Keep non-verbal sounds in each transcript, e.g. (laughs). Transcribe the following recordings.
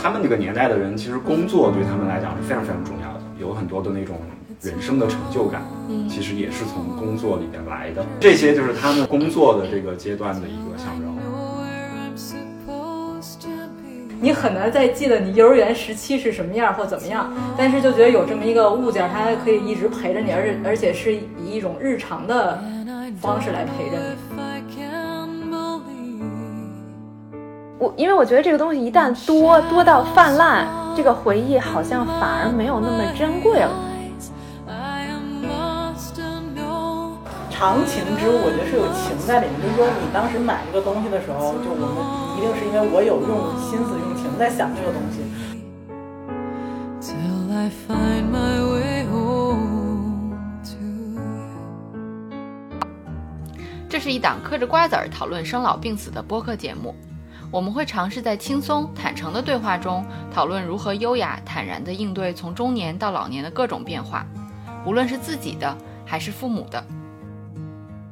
他们那个年代的人，其实工作对他们来讲是非常非常重要的，有很多的那种人生的成就感，其实也是从工作里边来的。这些就是他们工作的这个阶段的一个象征。你很难再记得你幼儿园时期是什么样或怎么样，但是就觉得有这么一个物件，它可以一直陪着你，而且而且是以一种日常的方式来陪着你。我因为我觉得这个东西一旦多多到泛滥，这个回忆好像反而没有那么珍贵了。长情之物，我觉得是有情在里面。就是说，你当时买这个东西的时候，就我们一定是因为我有用心思、用情在想这个东西。这是一档嗑着瓜子儿讨论生老病死的播客节目。我们会尝试在轻松坦诚的对话中，讨论如何优雅坦然地应对从中年到老年的各种变化，无论是自己的还是父母的。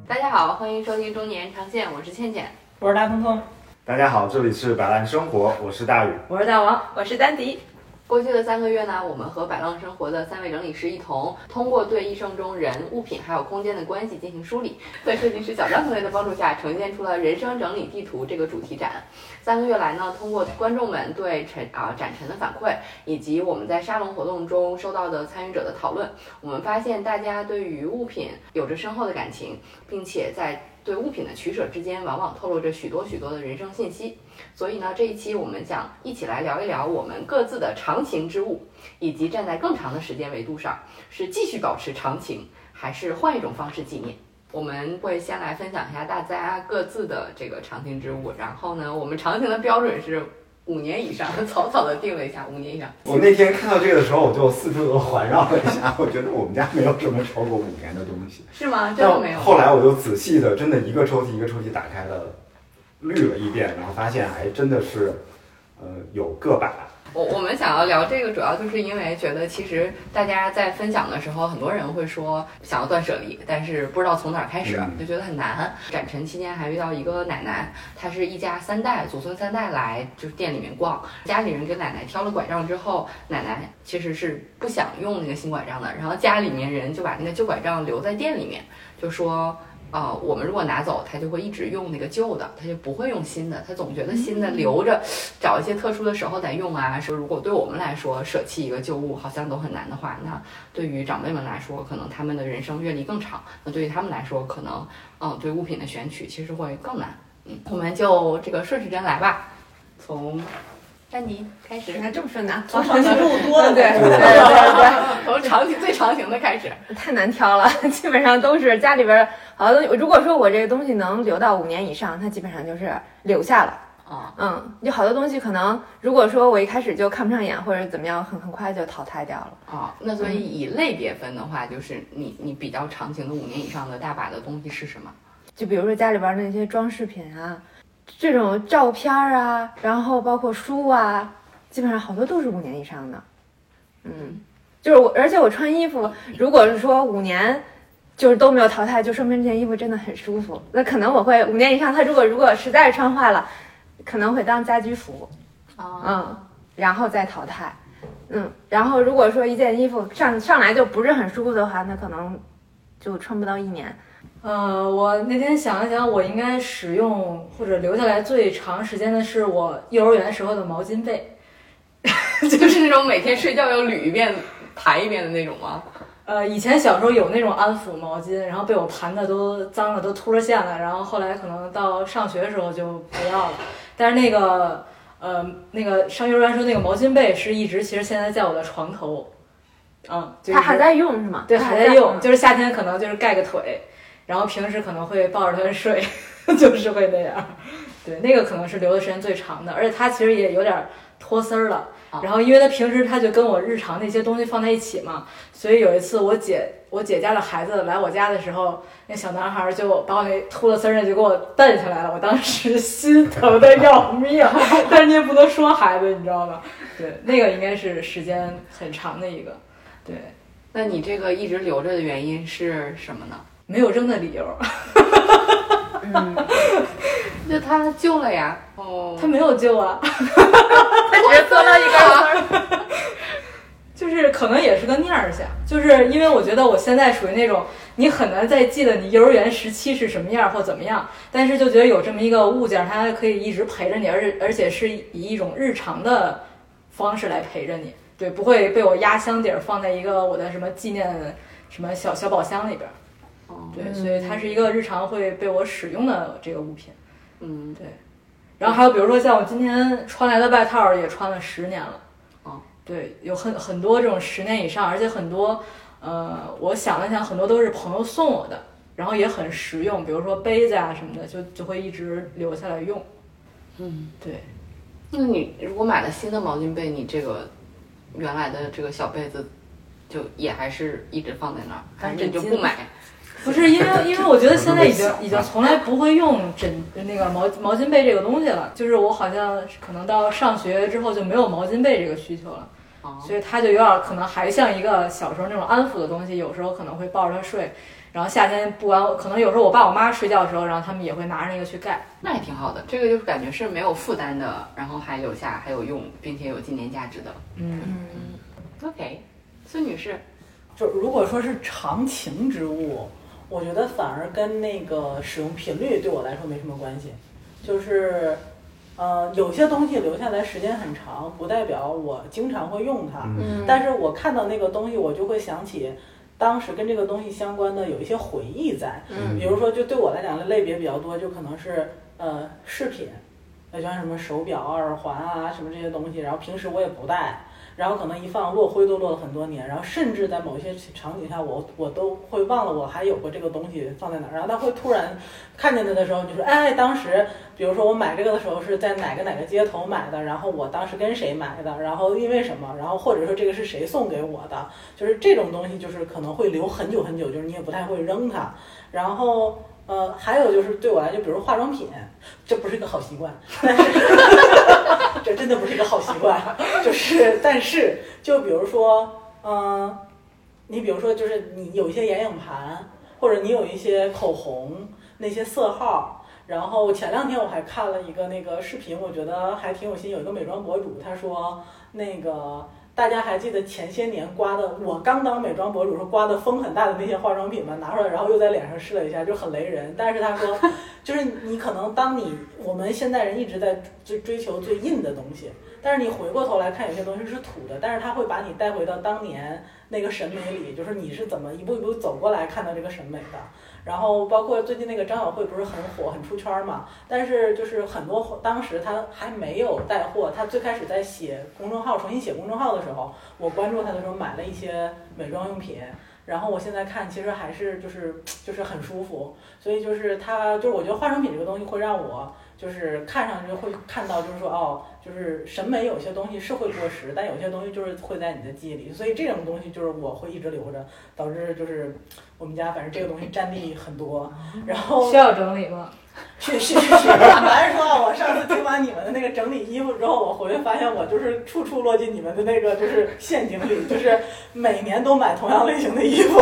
大家好，欢迎收听中年常见，我是倩倩，我是大聪聪。大家好，这里是百烂生活，我是大宇，我是大王，我是丹迪。过去的三个月呢，我们和百浪生活的三位整理师一同，通过对一生中人、物品还有空间的关系进行梳理，在设计师小张同学的帮助下，呈现出了“人生整理地图”这个主题展。三个月来呢，通过观众们对陈啊展陈的反馈，以及我们在沙龙活动中收到的参与者的讨论，我们发现大家对于物品有着深厚的感情，并且在。对物品的取舍之间，往往透露着许多许多的人生信息。所以呢，这一期我们想一起来聊一聊我们各自的长情之物，以及站在更长的时间维度上，是继续保持长情，还是换一种方式纪念？我们会先来分享一下大家各自的这个长情之物，然后呢，我们长情的标准是。五年以上，草草的定了一下，五年以上。我那天看到这个的时候，我就四处的环绕了一下，我觉得我们家没有什么超过五年的东西。是吗？真的没有。后来我就仔细的，真的一个抽屉一个抽屉打开了，滤了一遍，然后发现还真的是，呃，有个把。我我们想要聊这个，主要就是因为觉得其实大家在分享的时候，很多人会说想要断舍离，但是不知道从哪儿开始，就觉得很难。展陈期间还遇到一个奶奶，她是一家三代，祖孙三代来就是店里面逛，家里人给奶奶挑了拐杖之后，奶奶其实是不想用那个新拐杖的，然后家里面人就把那个旧拐杖留在店里面，就说。啊，我们如果拿走，他就会一直用那个旧的，他就不会用新的。他总觉得新的留着，找一些特殊的时候再用啊。说如果对我们来说舍弃一个旧物好像都很难的话，那对于长辈们来说，可能他们的人生阅历更长，那对于他们来说，可能嗯，对物品的选取其实会更难。嗯，我们就这个顺时针来吧，从。丹尼开始，还这么顺呢？(laughs) 从长颈鹿多对对对对，(laughs) 从长颈最长情的开始，太难挑了，基本上都是家里边好多东西。如果说我这个东西能留到五年以上，它基本上就是留下了。啊，嗯，有好多东西可能，如果说我一开始就看不上眼或者怎么样，很很快就淘汰掉了。啊，那所以以类别分的话，就是你你比较长情的五年以上的大把的东西是什么？就比如说家里边那些装饰品啊。这种照片啊，然后包括书啊，基本上好多都是五年以上的。嗯，就是我，而且我穿衣服，如果是说五年就是都没有淘汰，就说明这件衣服真的很舒服。那可能我会五年以上，它如果如果实在是穿坏了，可能会当家居服。嗯，然后再淘汰。嗯，然后如果说一件衣服上上来就不是很舒服的话，那可能就穿不到一年。呃，我那天想了想，我应该使用或者留下来最长时间的是我幼儿园时候的毛巾被，(laughs) 就是那种每天睡觉要捋一遍、抬一遍的那种吗？呃，以前小时候有那种安抚毛巾，然后被我盘的都脏了，都秃了线了，然后后来可能到上学的时候就不要了。但是那个呃，那个上幼儿园时候那个毛巾被是一直，其实现在在我的床头，嗯，它还在用是吗？对，还在用，就是夏天可能就是盖个腿。然后平时可能会抱着它睡，(laughs) 就是会那样。对，那个可能是留的时间最长的，而且它其实也有点脱丝儿了。然后因为他平时他就跟我日常那些东西放在一起嘛，所以有一次我姐我姐家的孩子来我家的时候，那小男孩就把我那秃了丝儿的就给我蹬下来了，我当时心疼的要命。(laughs) 但是你也不能说孩子，你知道吧？对，那个应该是时间很长的一个。对，那你这个一直留着的原因是什么呢？没有扔的理由，嗯，(laughs) 就他救了呀，哦，他没有救啊，他只是做了一根丝儿。就是可能也是个念儿想，就是因为我觉得我现在属于那种你很难再记得你幼儿园时期是什么样或怎么样，但是就觉得有这么一个物件，它可以一直陪着你，而且而且是以一种日常的方式来陪着你，对，不会被我压箱底儿放在一个我的什么纪念什么小小宝箱里边儿，哦，对，所以它是一个日常会被我使用的这个物品，嗯，对。然后还有比如说像我今天穿来的外套也穿了十年了。嗯，对，有很很多这种十年以上，而且很多，呃，我想了想，很多都是朋友送我的，然后也很实用，比如说杯子啊什么的，就就会一直留下来用。嗯，对，那你如果买了新的毛巾被，你这个原来的这个小被子就也还是一直放在那儿，还是你就不买？不是因为因为我觉得现在已经 (laughs) 已经从来不会用枕那个毛毛巾被这个东西了，就是我好像可能到上学之后就没有毛巾被这个需求了。哦，所以它就有点可能还像一个小时候那种安抚的东西，有时候可能会抱着它睡，然后夏天不管可能有时候我爸我妈睡觉的时候，然后他们也会拿着那个去盖。那也挺好的，这个就是感觉是没有负担的，然后还留下还有用，并且有纪念价值的。嗯，OK，孙女士，就如果说是常情之物，我觉得反而跟那个使用频率对我来说没什么关系。就是，呃，有些东西留下来时间很长，不代表我经常会用它。嗯但是我看到那个东西，我就会想起当时跟这个东西相关的有一些回忆在。嗯比如说，就对我来讲的类别比较多，就可能是呃饰品，呃，就像什么手表、耳环啊什么这些东西，然后平时我也不戴。然后可能一放落灰都落了很多年，然后甚至在某些场景下我，我都会忘了我还有过这个东西放在哪儿，然后他会突然看见它的时候，就说，哎，当时比如说我买这个的时候是在哪个哪个街头买的，然后我当时跟谁买的，然后因为什么，然后或者说这个是谁送给我的，就是这种东西就是可能会留很久很久，就是你也不太会扔它，然后。呃，还有就是对我来就，比如化妆品，这不是一个好习惯，但 (laughs) 是这真的不是一个好习惯。就是，但是就比如说，嗯、你比如说，就是你有一些眼影盘，或者你有一些口红那些色号。然后前两天我还看了一个那个视频，我觉得还挺有心。有一个美妆博主，他说那个大家还记得前些年刮的，我刚当美妆博主时候刮的风很大的那些化妆品吗？拿出来，然后又在脸上试了一下，就很雷人。但是他说，(laughs) 就是你可能当你我们现代人一直在追追求最硬的东西，但是你回过头来看，有些东西是土的，但是它会把你带回到当年那个审美里，就是你是怎么一步一步走过来看到这个审美的。然后包括最近那个张小慧不是很火很出圈嘛，但是就是很多当时她还没有带货，她最开始在写公众号重新写公众号的时候，我关注她的时候买了一些美妆用品。然后我现在看，其实还是就是就是很舒服，所以就是她就是我觉得化妆品这个东西会让我就是看上去会看到就是说哦，就是审美有些东西是会过时，但有些东西就是会在你的记忆里，所以这种东西就是我会一直留着，导致就是我们家反正这个东西占地很多，然后需要整理吗？(laughs) 是是是，坦白说啊，我上次听完你们的那个整理衣服之后，我回去发现我就是处处落进你们的那个就是陷阱里，就是每年都买同样类型的衣服，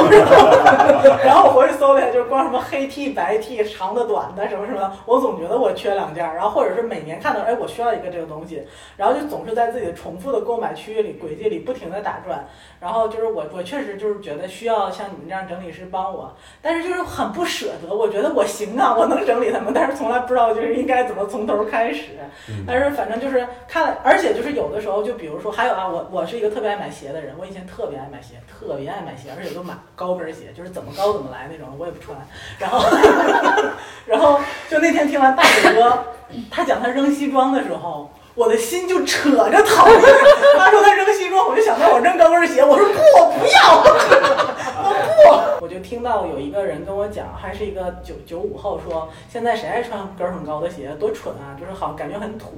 然后我回去搜了一下，就是光什么黑 T、白 T、长的、短的什么什么，我总觉得我缺两件，然后或者是每年看到哎我需要一个这个东西，然后就总是在自己的重复的购买区域里轨迹里不停的打转，然后就是我我确实就是觉得需要像你们这样整理师帮我，但是就是很不舍得，我觉得我行啊，我能整理他们，但是从来不知道就是应该怎么从头开始。但是反正就是看了，而且就是有的时候，就比如说还有啊，我我是一个特别爱买鞋的人，我以前特别爱买鞋，特别爱买鞋，而且都买高跟鞋，就是怎么高怎么来那种，我也不穿。然后 (laughs) 然后就那天听完大伟哥他讲他扔西装的时候。我的心就扯着疼，他说他扔西装，我就想到我扔高跟鞋，我说不，我不要，我不，我就听到有一个人跟我讲，还是一个九九五后说，现在谁爱穿跟儿很高的鞋，多蠢啊，就是好感觉很土。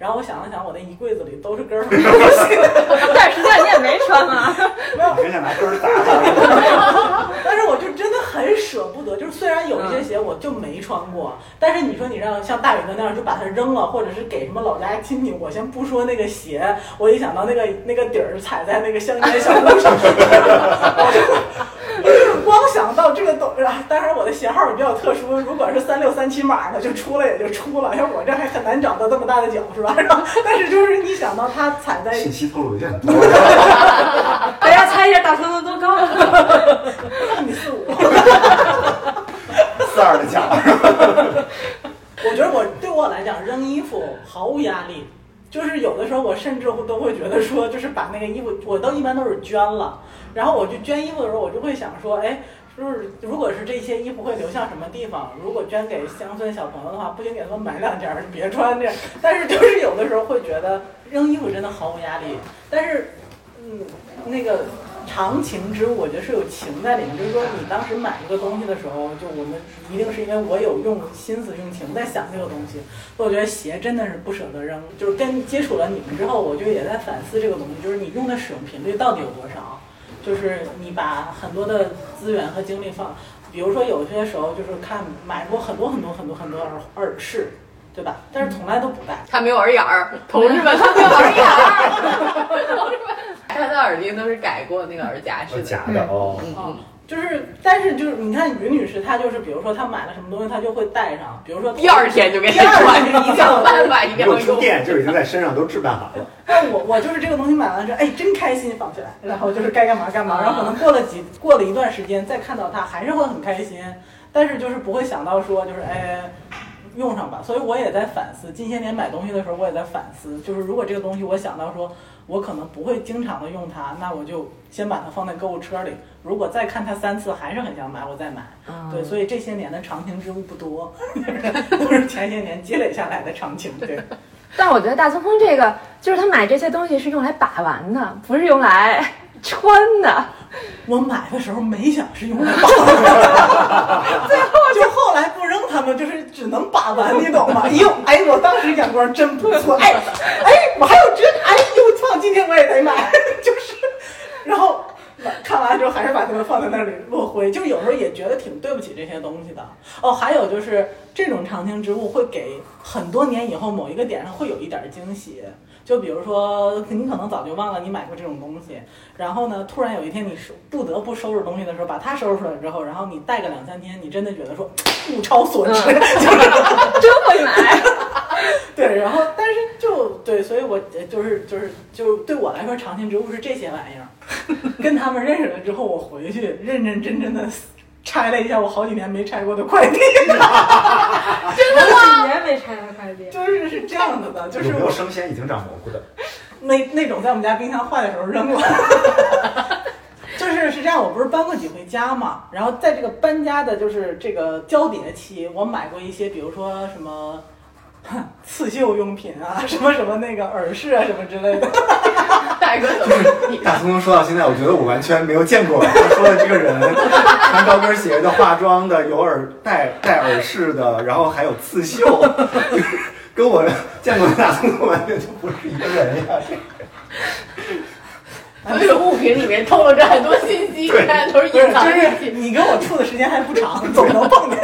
然后我想了想，我那一柜子里都是跟儿很高的鞋，(laughs) 但实际上你也没穿啊。没有，你很想拿跟儿打。但是我就真的很舍不得，就是虽然有一些鞋我就没穿过，但是你说你让像大伟哥那样就把它扔了，或者是给什么老家亲戚，我先不说那个鞋，我一想到那个那个底儿踩在那个香烟小路上，(laughs) 光想到这个东，(laughs) 当然我的鞋号也比较特殊，如果是三六三七码的，就出了也就出了，像我这还很难找到这么大的脚，是吧？(laughs) 然后，但是就是你想到它踩在，信息透露有点多。(laughs) 大家猜一下大聪聪多高？一米四五，四二的脚。我觉得我对我来讲扔衣服毫无压力，就是有的时候我甚至会都会觉得说，就是把那个衣服，我都一般都是捐了。然后我去捐衣服的时候，我就会想说，哎，就是如果是这些衣服会流向什么地方？如果捐给乡村小朋友的话，不行给他们买两件，别穿这。但是就是有的时候会觉得扔衣服真的毫无压力。但是，嗯，那个长情之物，我觉得是有情在里面。就是说，你当时买一个东西的时候，就我们一定是因为我有用心思、用情在想这个东西。我觉得鞋真的是不舍得扔。就是跟接触了你们之后，我就也在反思这个东西，就是你用的使用频率到底有多少。就是你把很多的资源和精力放，比如说有些时候就是看买过很多很多很多很多耳耳饰，对吧？但是从来都不戴。他没有耳眼儿，同志们，他没有耳眼儿。同志们，他的耳钉都是改过那个耳夹式的。假的哦。嗯嗯。就是，但是就是，你看于女士，她就是，比如说她买了什么东西，她就会带上，比如说第二天就给第二天 (laughs) 一定要办法，一定要用。电就已经在身上都置办好了。(laughs) 但我我就是这个东西买完之后，哎，真开心，放起来，然后就是该干嘛干嘛，然后可能过了几过了一段时间再看到它，还是会很开心，但是就是不会想到说就是哎用上吧。所以我也在反思，近些年买东西的时候，我也在反思，就是如果这个东西我想到说。我可能不会经常的用它，那我就先把它放在购物车里。如果再看它三次还是很想买，我再买。对，所以这些年的长情之物不多，(laughs) 都是前些年积累下来的长情。对。(laughs) 但我觉得大聪聪这个，就是他买这些东西是用来把玩的，不是用来穿的。我买的时候没想是用来把玩，(laughs) 最后就后来不扔他们，就是只能把玩，你懂吗？哎呦，哎，我当时眼光真不错，哎哎，我还有这，今天我也得买，(laughs) 就是，然后看完之后还是把它们放在那里落灰，就有时候也觉得挺对不起这些东西的。哦，还有就是这种常青植物会给很多年以后某一个点上会有一点惊喜。就比如说，你可能早就忘了你买过这种东西，然后呢，突然有一天你收不得不收拾东西的时候，把它收拾出来之后，然后你带个两三天，你真的觉得说物超所值，(laughs) 真会买。(laughs) 对，然后但是就对，所以我就是就是就对我来说，常青植物是这些玩意儿。跟他们认识了之后，我回去认认真真的。拆了一下我好几年没拆过的快递，(laughs) 真的吗？几年没拆的快递，就是是这样子的，就是有没有生鲜已经长蘑菇的？(laughs) 那那种在我们家冰箱坏的时候扔了。就是是这样，我不是搬过几回家嘛，然后在这个搬家的就是这个交叠期，我买过一些，比如说什么。(laughs) 刺绣用品啊，什么什么那个耳饰啊，什么之类的。(laughs) 大哥怎么？大聪聪说到现在，我觉得我完全没有见过他说的这个人，穿高跟鞋的、化妆的、有耳戴戴耳饰的，然后还有刺绣，(laughs) 跟我见过的大聪聪完全就不是一个人呀。这个物品里面透露着很多信息，看都是隐藏就是你跟我处的时间还不长，总能碰见。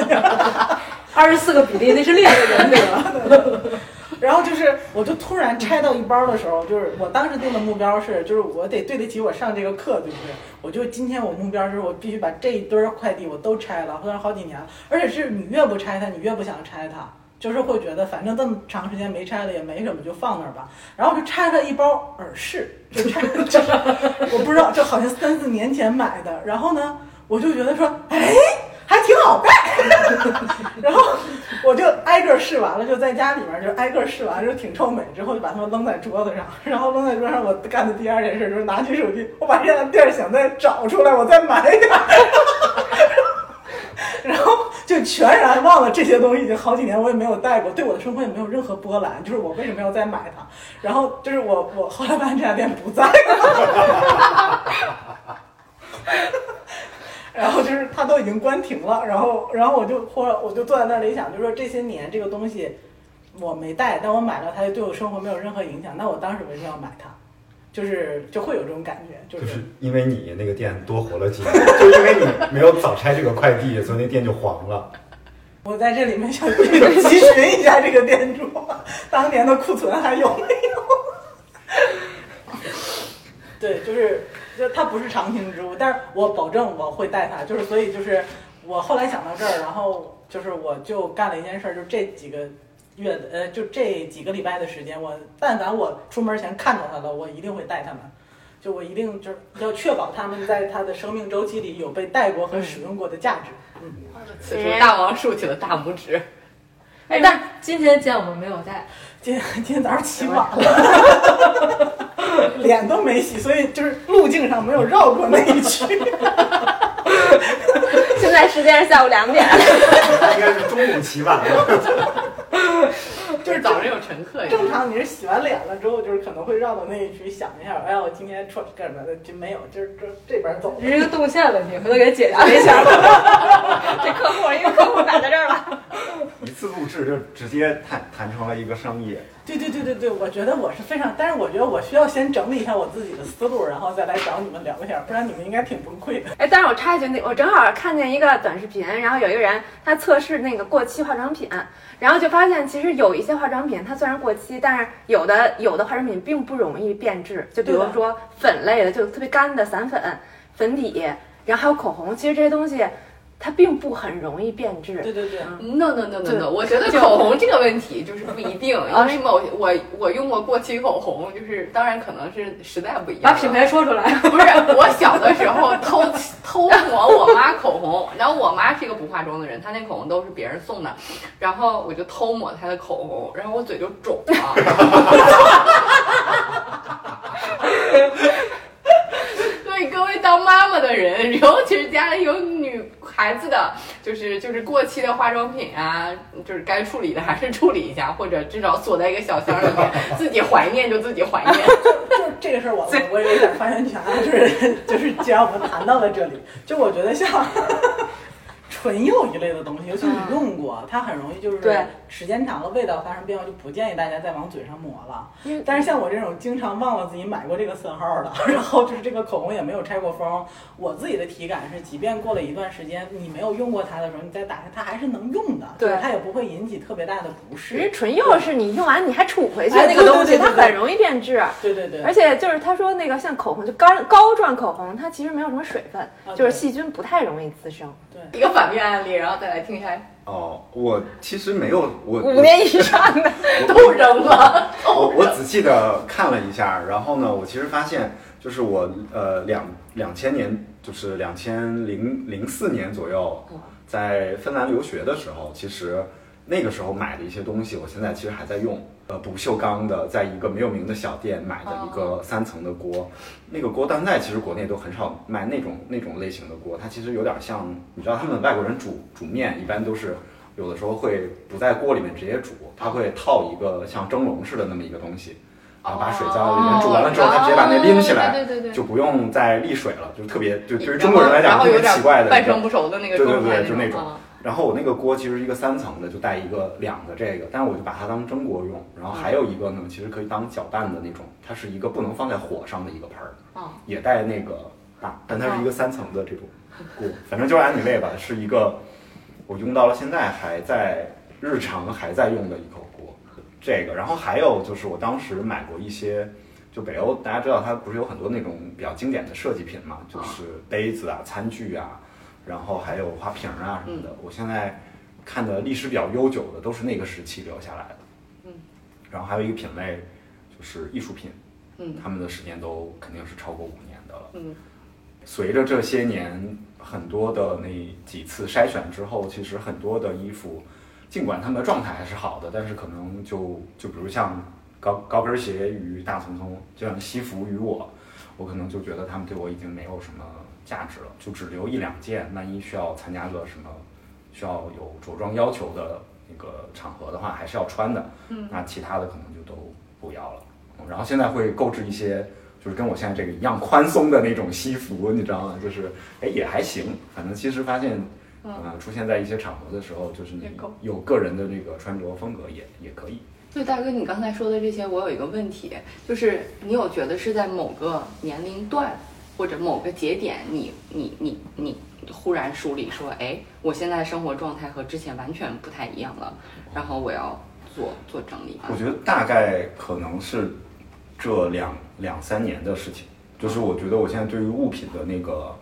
二十四个比例，那是另一个人对吧？(laughs) 然后就是，我就突然拆到一包的时候，就是我当时定的目标是，就是我得对得起我上这个课，对不对？我就今天我目标是我必须把这一堆快递我都拆了，或者好几年了，而且是你越不拆它，你越不想拆它，就是会觉得反正这么长时间没拆了也没什么，就放那儿吧。然后就拆了一包耳饰，(laughs) 就拆，就是我不知道，就好像三四年前买的。然后呢，我就觉得说，哎。还挺好盖，(laughs) 然后我就挨个试完了，就在家里面就挨个试完，就挺臭美。之后就把它们扔在桌子上，然后扔在桌上，我干的第二件事就是拿起手机，我把这家店想再找出来，我再买点。(laughs) 然后就全然忘了这些东西已经好几年我也没有带过，对我的生活也没有任何波澜。就是我为什么要再买它？然后就是我我后来发现这家店不在了。然后就是它都已经关停了，然后然后我就或者我就坐在那里想，就说这些年这个东西我没带，但我买了它，就对我生活没有任何影响。那我当时为什么要买它？就是就会有这种感觉，就是因为你那个店多活了几年，就因为你没有早拆这个快递，所以那店就黄了。我在这里面想咨询一下这个店主，当年的库存还有没有？(laughs) 对，就是。就它不是常青植物，但是我保证我会带它，就是所以就是我后来想到这儿，然后就是我就干了一件事，就这几个月的呃，就这几个礼拜的时间，我但凡我出门前看到它了，我一定会带它们。就我一定就是要确保它们在它的生命周期里有被带过和使用过的价值。嗯，此时大王竖起了大拇指。哎，但今天见我们没有带，今天今天早上起晚了，(laughs) (laughs) 脸都没洗，所以就是路径上没有绕过那一区。(laughs) 现在时间是下午两点，(laughs) 应该是中午起晚了。就是早上有乘客。正常你是洗完脸了之后，就是可能会绕到那一区想一下，哎呀，我今天穿干什么的？就没有，就是这这边走。这是一个动线问题，回头给解答一下。这客户因为客户摆在这儿了，一次录制就直接谈谈成了一个生意。对对对对对，我觉得我是非常，但是我觉得我需要先整理一下我自己的思路，然后再来找你们聊一下，不然你们应该挺崩溃的。哎，但是我插一句，那我正好看见一个短视频，然后有一个人他测试那个过期化妆品，然后就发现其实有一些化妆品它虽然过期，但是有的有的化妆品并不容易变质，就比如说粉类的，就特别干的散粉、粉底，然后还有口红，其实这些东西。它并不很容易变质。对对对，no no no no no，我觉得口红这个问题就是不一定，因为某我我用过过期口红，就是当然可能是时代不一样。把品牌说出来，(laughs) 不是我小的时候偷 (laughs) 偷抹我妈口红，然后我妈是一个不化妆的人，她那口红都是别人送的，然后我就偷抹她的口红，然后我嘴就肿了。(laughs) 对各位当妈妈的人，尤其是家里有女孩子的，就是就是过期的化妆品啊，就是该处理的还是处理一下，或者至少锁在一个小箱里面，自己怀念就自己怀念。(laughs) 就这个事儿，我我有点发言权啊，就是就是既然我们谈到了这里，就我觉得像。唇釉一类的东西，尤其你用过，它很容易就是时间长了味道发生变化，就不建议大家再往嘴上抹了。但是像我这种经常忘了自己买过这个色号的，(laughs) 然后就是这个口红也没有拆过封，我自己的体感是，即便过了一段时间，你没有用过它的时候，你再打开它还是能用的，对，它也不会引起特别大的不适。其实唇釉是你用完你还杵回去那个东西，它很容易变质。对对对。而且就是他说那个像口红，就膏膏状口红，它其实没有什么水分，就是细菌不太容易滋生。对，一个反面案例，然后再来听一下。哦，我其实没有，我五年以上的 (laughs) 都扔了。我我仔细的看了一下，然后呢，我其实发现，就是我呃两两千年，就是两千零零四年左右，在芬兰留学的时候，其实那个时候买的一些东西，我现在其实还在用。呃，不锈钢的，在一个没有名的小店买的一个三层的锅，那个锅，现在其实国内都很少卖那种那种类型的锅，它其实有点像，你知道他们外国人煮煮面，一般都是有的时候会不在锅里面直接煮，他会套一个像蒸笼似的那么一个东西，然后把水在里面煮完了之后，他直接把那拎起来，就不用再沥水了，就特别就对于中国人来讲特别奇怪的半生不熟的那个对对对，就那种。然后我那个锅其实一个三层的，就带一个两个这个，但是我就把它当蒸锅用。然后还有一个呢，其实可以当搅拌的那种，它是一个不能放在火上的一个盆儿，也带那个大，但它是一个三层的这种锅，反正就是安米类吧，是一个我用到了现在还在日常还在用的一口锅。这个，然后还有就是我当时买过一些，就北欧大家知道它不是有很多那种比较经典的设计品嘛，就是杯子啊、餐具啊。然后还有花瓶啊什么的，我现在看的历史比较悠久的都是那个时期留下来的。嗯，然后还有一个品类就是艺术品，嗯，他们的时间都肯定是超过五年的了。嗯，随着这些年很多的那几次筛选之后，其实很多的衣服，尽管他们的状态还是好的，但是可能就就比如像高高跟鞋与大丛丛，就像西服与我，我可能就觉得他们对我已经没有什么。价值了，就只留一两件。万一需要参加个什么需要有着装要求的那个场合的话，还是要穿的。嗯，那其他的可能就都不要了。然后现在会购置一些，就是跟我现在这个一样宽松的那种西服，你知道吗？就是哎也还行。反正其实发现，呃，出现在一些场合的时候，就是你有个人的这个穿着风格也也可以。对，大哥，你刚才说的这些，我有一个问题，就是你有觉得是在某个年龄段？或者某个节点，你你你你忽然梳理说，哎，我现在生活状态和之前完全不太一样了，然后我要做做整理。我觉得大概可能是这两两三年的事情，就是我觉得我现在对于物品的那个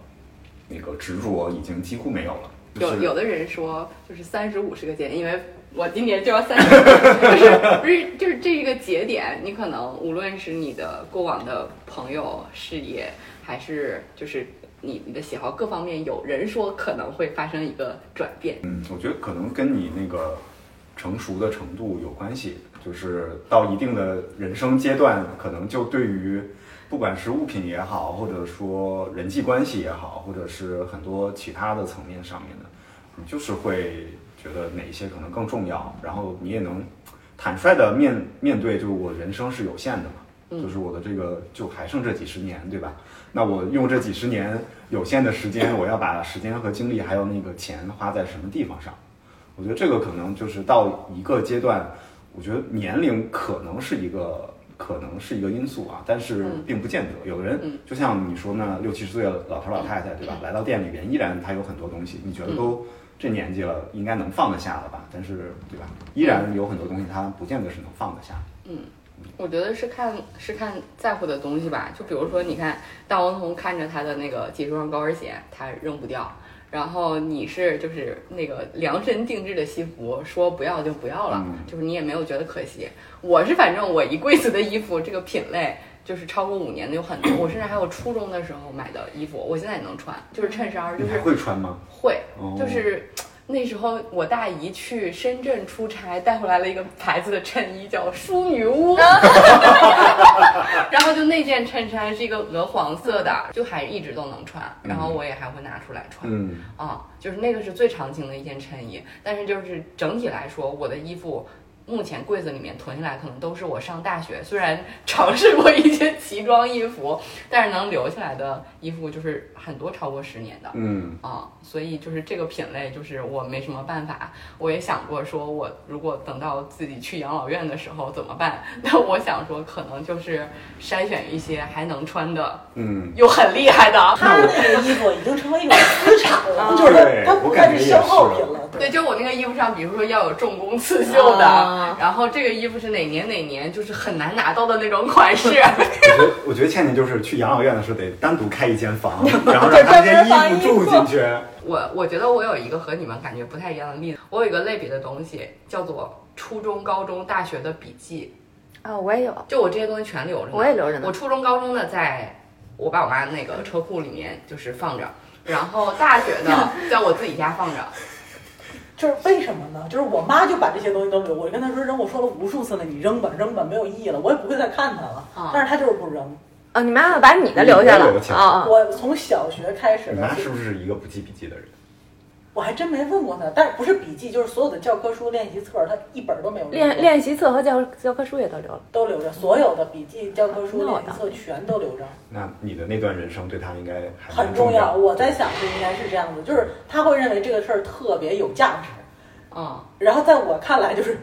那个执着已经几乎没有了。就是有有的人说，就是三十五是个节点，因为我今年就要三十，就是不是就是这一个节点，你可能无论是你的过往的朋友、事业，还是就是你你的喜好各方面，有人说可能会发生一个转变。嗯，我觉得可能跟你那个成熟的程度有关系，就是到一定的人生阶段，可能就对于不管是物品也好，或者说人际关系也好，或者是很多其他的层面上面的，你就是会觉得哪一些可能更重要，然后你也能坦率的面面对，就是我人生是有限的嘛。就是我的这个就还剩这几十年，对吧？那我用这几十年有限的时间，我要把时间和精力还有那个钱花在什么地方上？我觉得这个可能就是到一个阶段，我觉得年龄可能是一个可能是一个因素啊，但是并不见得。有的人就像你说那六七十岁的老头老太太，对吧？来到店里边，依然他有很多东西，你觉得都这年纪了，应该能放得下了吧？但是对吧？依然有很多东西，他不见得是能放得下。嗯。我觉得是看是看在乎的东西吧，就比如说，你看大王彤看着他的那个几十双高跟鞋，他扔不掉。然后你是就是那个量身定制的西服，说不要就不要了，就是你也没有觉得可惜。我是反正我一柜子的衣服，这个品类就是超过五年的有很多，我甚至还有初中的时候买的衣服，我现在也能穿，就是衬衫，就是会穿吗？会，就是。(tsk) 那时候我大姨去深圳出差，带回来了一个牌子的衬衣，叫淑女屋。(laughs) 然后就那件衬衫是一个鹅黄色的，就还一直都能穿。然后我也还会拿出来穿。嗯，啊，就是那个是最常青的一件衬衣。但是就是整体来说，我的衣服。目前柜子里面囤下来，可能都是我上大学，(laughs) 虽然尝试过一些奇装异服，(laughs) 但是能留下来的衣服就是很多超过十年的。嗯啊，所以就是这个品类，就是我没什么办法。我也想过，说我如果等到自己去养老院的时候怎么办？(laughs) 那我想说，可能就是筛选一些还能穿的，嗯，又很厉害的。他那个衣服已经成为一种资产了，就是它不再是消耗品了。对，就我那个衣服上，比如说要有重工刺绣的。然后这个衣服是哪年哪年，就是很难拿到的那种款式。(laughs) 我觉得，我觉得倩倩就是去养老院的时候得单独开一间房，(laughs) 然后让这些衣服住进去。我我觉得我有一个和你们感觉不太一样的例子，我有一个类别的东西叫做初中、高中、大学的笔记。啊，我也有，就我这些东西全留着。我也留着呢。我初中、高中的在我爸我妈那个车库里面就是放着，然后大学的 (laughs) 在我自己家放着。就是为什么呢？就是我妈就把这些东西都留，我跟她说扔，我说了无数次了，你扔吧，扔吧，没有意义了，我也不会再看它了。但是她就是不扔。啊，你妈妈把你的留下了啊！我从小学开始。你妈是不是一个不记笔记的人？我还真没问过他，但是不是笔记，就是所有的教科书、练习册，他一本都没有留。练练习册和教教科书也都留了，都留着，所有的笔记、教科书、练习册全都留着。那你的那段人生对他应该很重要。我在想是应该是这样子，就是他会认为这个事儿特别有价值。啊，然后在我看来就是，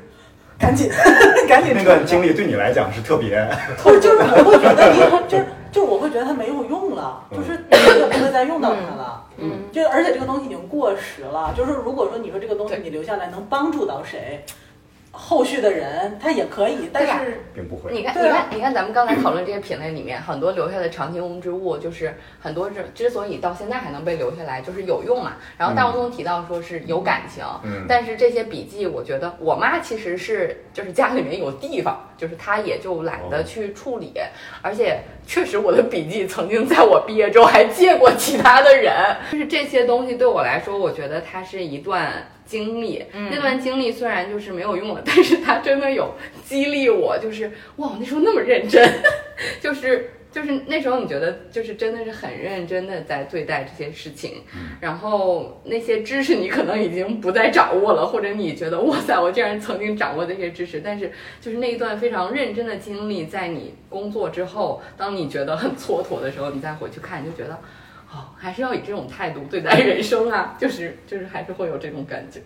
赶紧 (laughs) 赶紧。那段经历对你来讲是特别，(laughs) 不就是我会觉得你就是就我会觉得它没有用了，就是你也不会再用到它了。嗯，就而且这个东西已经过时了。就是如果说你说这个东西你留下来能帮助到谁？后续的人他也可以，但是并不会。你看，你看，你看，咱们刚才讨论这些品类里面，很多留下的常青之物，就是很多之之所以到现在还能被留下来，就是有用嘛。然后大王总提到说是有感情，嗯，但是这些笔记，我觉得我妈其实是就是家里面有地方，就是她也就懒得去处理。而且确实，我的笔记曾经在我毕业之后还借过其他的人，就是这些东西对我来说，我觉得它是一段。经历那段经历虽然就是没有用了，但是它真的有激励我，就是哇，那时候那么认真，(laughs) 就是就是那时候你觉得就是真的是很认真的在对待这些事情，然后那些知识你可能已经不再掌握了，或者你觉得哇塞，我竟然曾经掌握这些知识，但是就是那一段非常认真的经历，在你工作之后，当你觉得很蹉跎的时候，你再回去看，你就觉得。哦，还是要以这种态度对待人生啊，就是 (laughs) 就是还是会有这种感觉。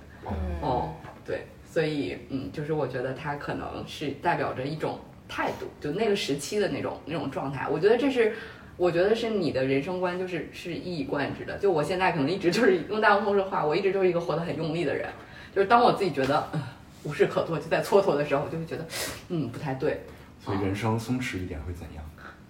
哦，对，所以嗯，就是我觉得它可能是代表着一种态度，就那个时期的那种那种状态。我觉得这是，我觉得是你的人生观，就是是一以贯之的。就我现在可能一直就是用大王通说话，我一直就是一个活得很用力的人。就是当我自己觉得嗯无事可做，就在蹉跎的时候，我就会觉得嗯不太对。所以人生松弛一点会怎样？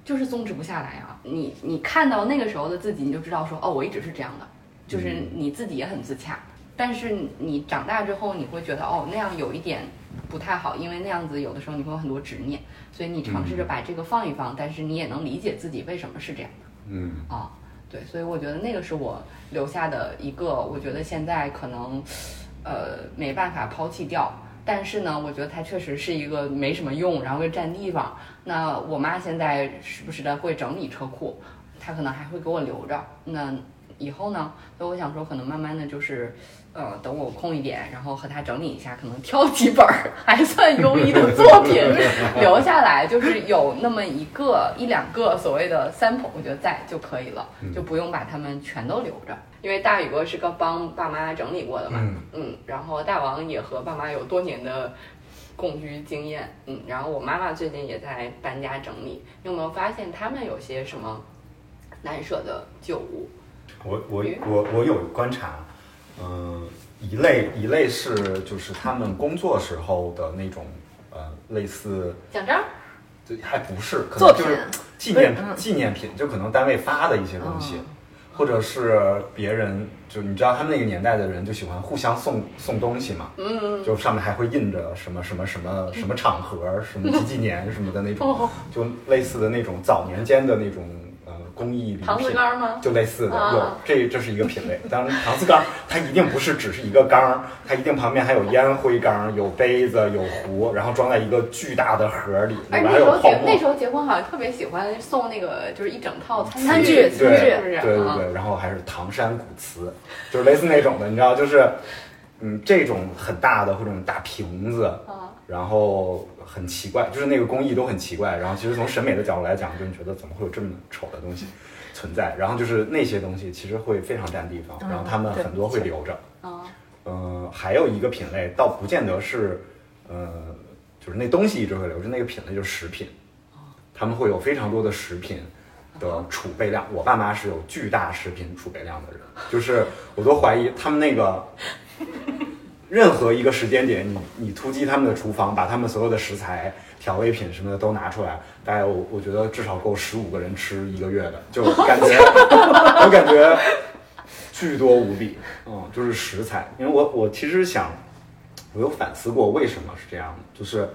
就是松弛不下来啊。你你看到那个时候的自己，你就知道说，哦，我一直是这样的，就是你自己也很自洽。但是你长大之后，你会觉得，哦，那样有一点不太好，因为那样子有的时候你会有很多执念，所以你尝试着把这个放一放，但是你也能理解自己为什么是这样的。嗯啊，对，所以我觉得那个是我留下的一个，我觉得现在可能，呃，没办法抛弃掉。但是呢，我觉得它确实是一个没什么用，然后又占地方。那我妈现在时不时的会整理车库，她可能还会给我留着。那以后呢？所以我想说，可能慢慢的就是。呃，等我空一点，然后和她整理一下，可能挑几本 (laughs) 还算优异的作品 (laughs) 留下来，就是有那么一个一两个所谓的 sample，我觉得在就可以了，就不用把它们全都留着。因为大宇哥是刚帮爸妈整理过的嘛，嗯，然后大王也和爸妈有多年的共居经验，嗯，然后我妈妈最近也在搬家整理，你有没有发现他们有些什么难舍的旧物？我我我我有观察。嗯，一类一类是就是他们工作时候的那种呃类似奖章，这还不是，可能就是纪念纪念品，就可能单位发的一些东西，或者是别人就你知道他们那个年代的人就喜欢互相送送东西嘛，嗯，就上面还会印着什么什么什么 (laughs) 什么场合什么几几年什么的那种，就类似的那种早年间的那种。工艺礼品吗？就类似的，有这这是一个品类。当然，搪瓷缸它一定不是只是一个缸，它一定旁边还有烟灰缸、有杯子、有壶，然后装在一个巨大的盒里，里面还有泡沫。那时候结婚好像特别喜欢送那个，就是一整套餐具，餐具，对对对。然后还是唐山古瓷，就是类似那种的，你知道，就是嗯，这种很大的或者大瓶子，然后。很奇怪，就是那个工艺都很奇怪。然后其实从审美的角度来讲，就你觉得怎么会有这么丑的东西存在？然后就是那些东西其实会非常占地方，然后他们很多会留着。嗯，还有一个品类倒不见得是，呃，就是那东西一直会留着，那个品类就是食品。他们会有非常多的食品的储备量。我爸妈是有巨大食品储备量的人，就是我都怀疑他们那个。任何一个时间点，你你突击他们的厨房，把他们所有的食材、调味品什么的都拿出来，大概我我觉得至少够十五个人吃一个月的，就感觉 (laughs) 我感觉巨多无比，嗯，就是食材。因为我我其实想，我有反思过为什么是这样的，就是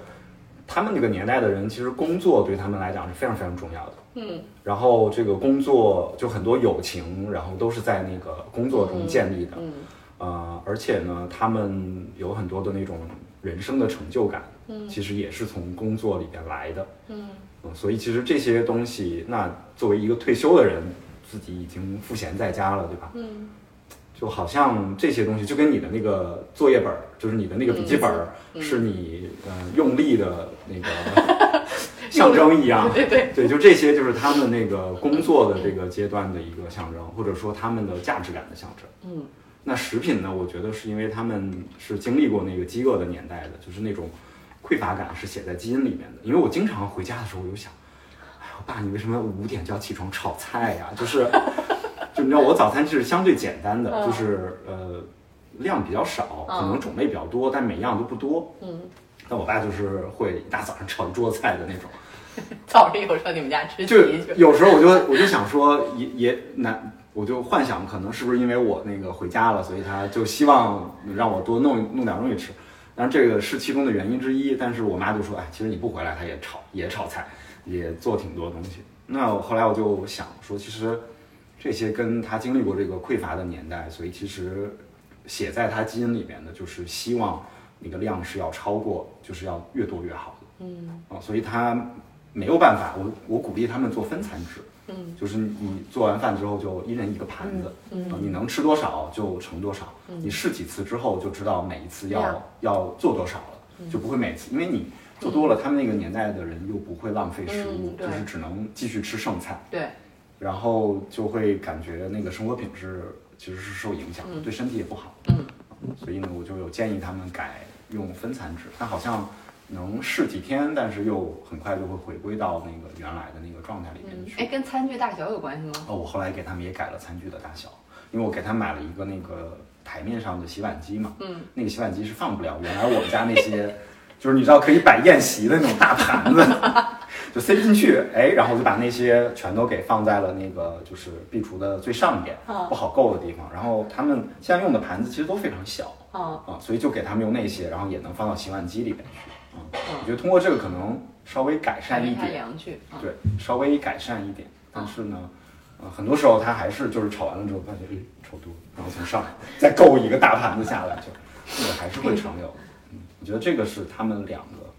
他们那个年代的人，其实工作对他们来讲是非常非常重要的，嗯，然后这个工作就很多友情，然后都是在那个工作中建立的，嗯。呃，而且呢，他们有很多的那种人生的成就感，嗯，其实也是从工作里边来的，嗯，所以其实这些东西，那作为一个退休的人，自己已经赋闲在家了，对吧？嗯，就好像这些东西就跟你的那个作业本，就是你的那个笔记本，是你呃用力的那个 (laughs) 象征一样，对对。(laughs) 对，就这些就是他们那个工作的这个阶段的一个象征，或者说他们的价值感的象征，嗯。那食品呢？我觉得是因为他们是经历过那个饥饿的年代的，就是那种匮乏感是写在基因里面的。因为我经常回家的时候，我就想，哎，我爸，你为什么五点就要起床炒菜呀？就是，就你知道，我早餐是相对简单的，就是呃量比较少，可能种类比较多，但每样都不多。嗯。但我爸就是会一大早上炒一桌子菜的那种。(laughs) 早上有时候你们家吃就有时候我就我就想说，也也难。我就幻想，可能是不是因为我那个回家了，所以他就希望让我多弄弄点东西吃。当然这个是其中的原因之一。但是我妈就说：“哎，其实你不回来，他也炒也炒菜，也做挺多东西。”那后来我就想说，其实这些跟他经历过这个匮乏的年代，所以其实写在他基因里面的就是希望那个量是要超过，就是要越多越好的。嗯啊，所以他没有办法。我我鼓励他们做分餐制。嗯，就是你做完饭之后就一人一个盘子，嗯，你能吃多少就盛多少，你试几次之后就知道每一次要要做多少了，就不会每次，因为你做多了，他们那个年代的人又不会浪费食物，就是只能继续吃剩菜，对，然后就会感觉那个生活品质其实是受影响的，对身体也不好，嗯，所以呢，我就有建议他们改用分餐制，但好像。能试几天，但是又很快就会回归到那个原来的那个状态里面去。哎，跟餐具大小有关系吗？哦，我后来给他们也改了餐具的大小，因为我给他买了一个那个台面上的洗碗机嘛。嗯。那个洗碗机是放不了原来我们家那些，就是你知道可以摆宴席的那种大盘子，(laughs) 就塞不进去，哎，然后就把那些全都给放在了那个就是壁橱的最上边，不好够的地方。然后他们现在用的盘子其实都非常小，啊啊，所以就给他们用那些，然后也能放到洗碗机里边去。啊，我觉得通过这个可能稍微改善一点，对，稍微改善一点。但是呢，呃，很多时候他还是就是炒完了之后发现，哎，炒多，然后从上再够一个大盘子下来，就这个还是会常有的。嗯，我觉得这个是他们两个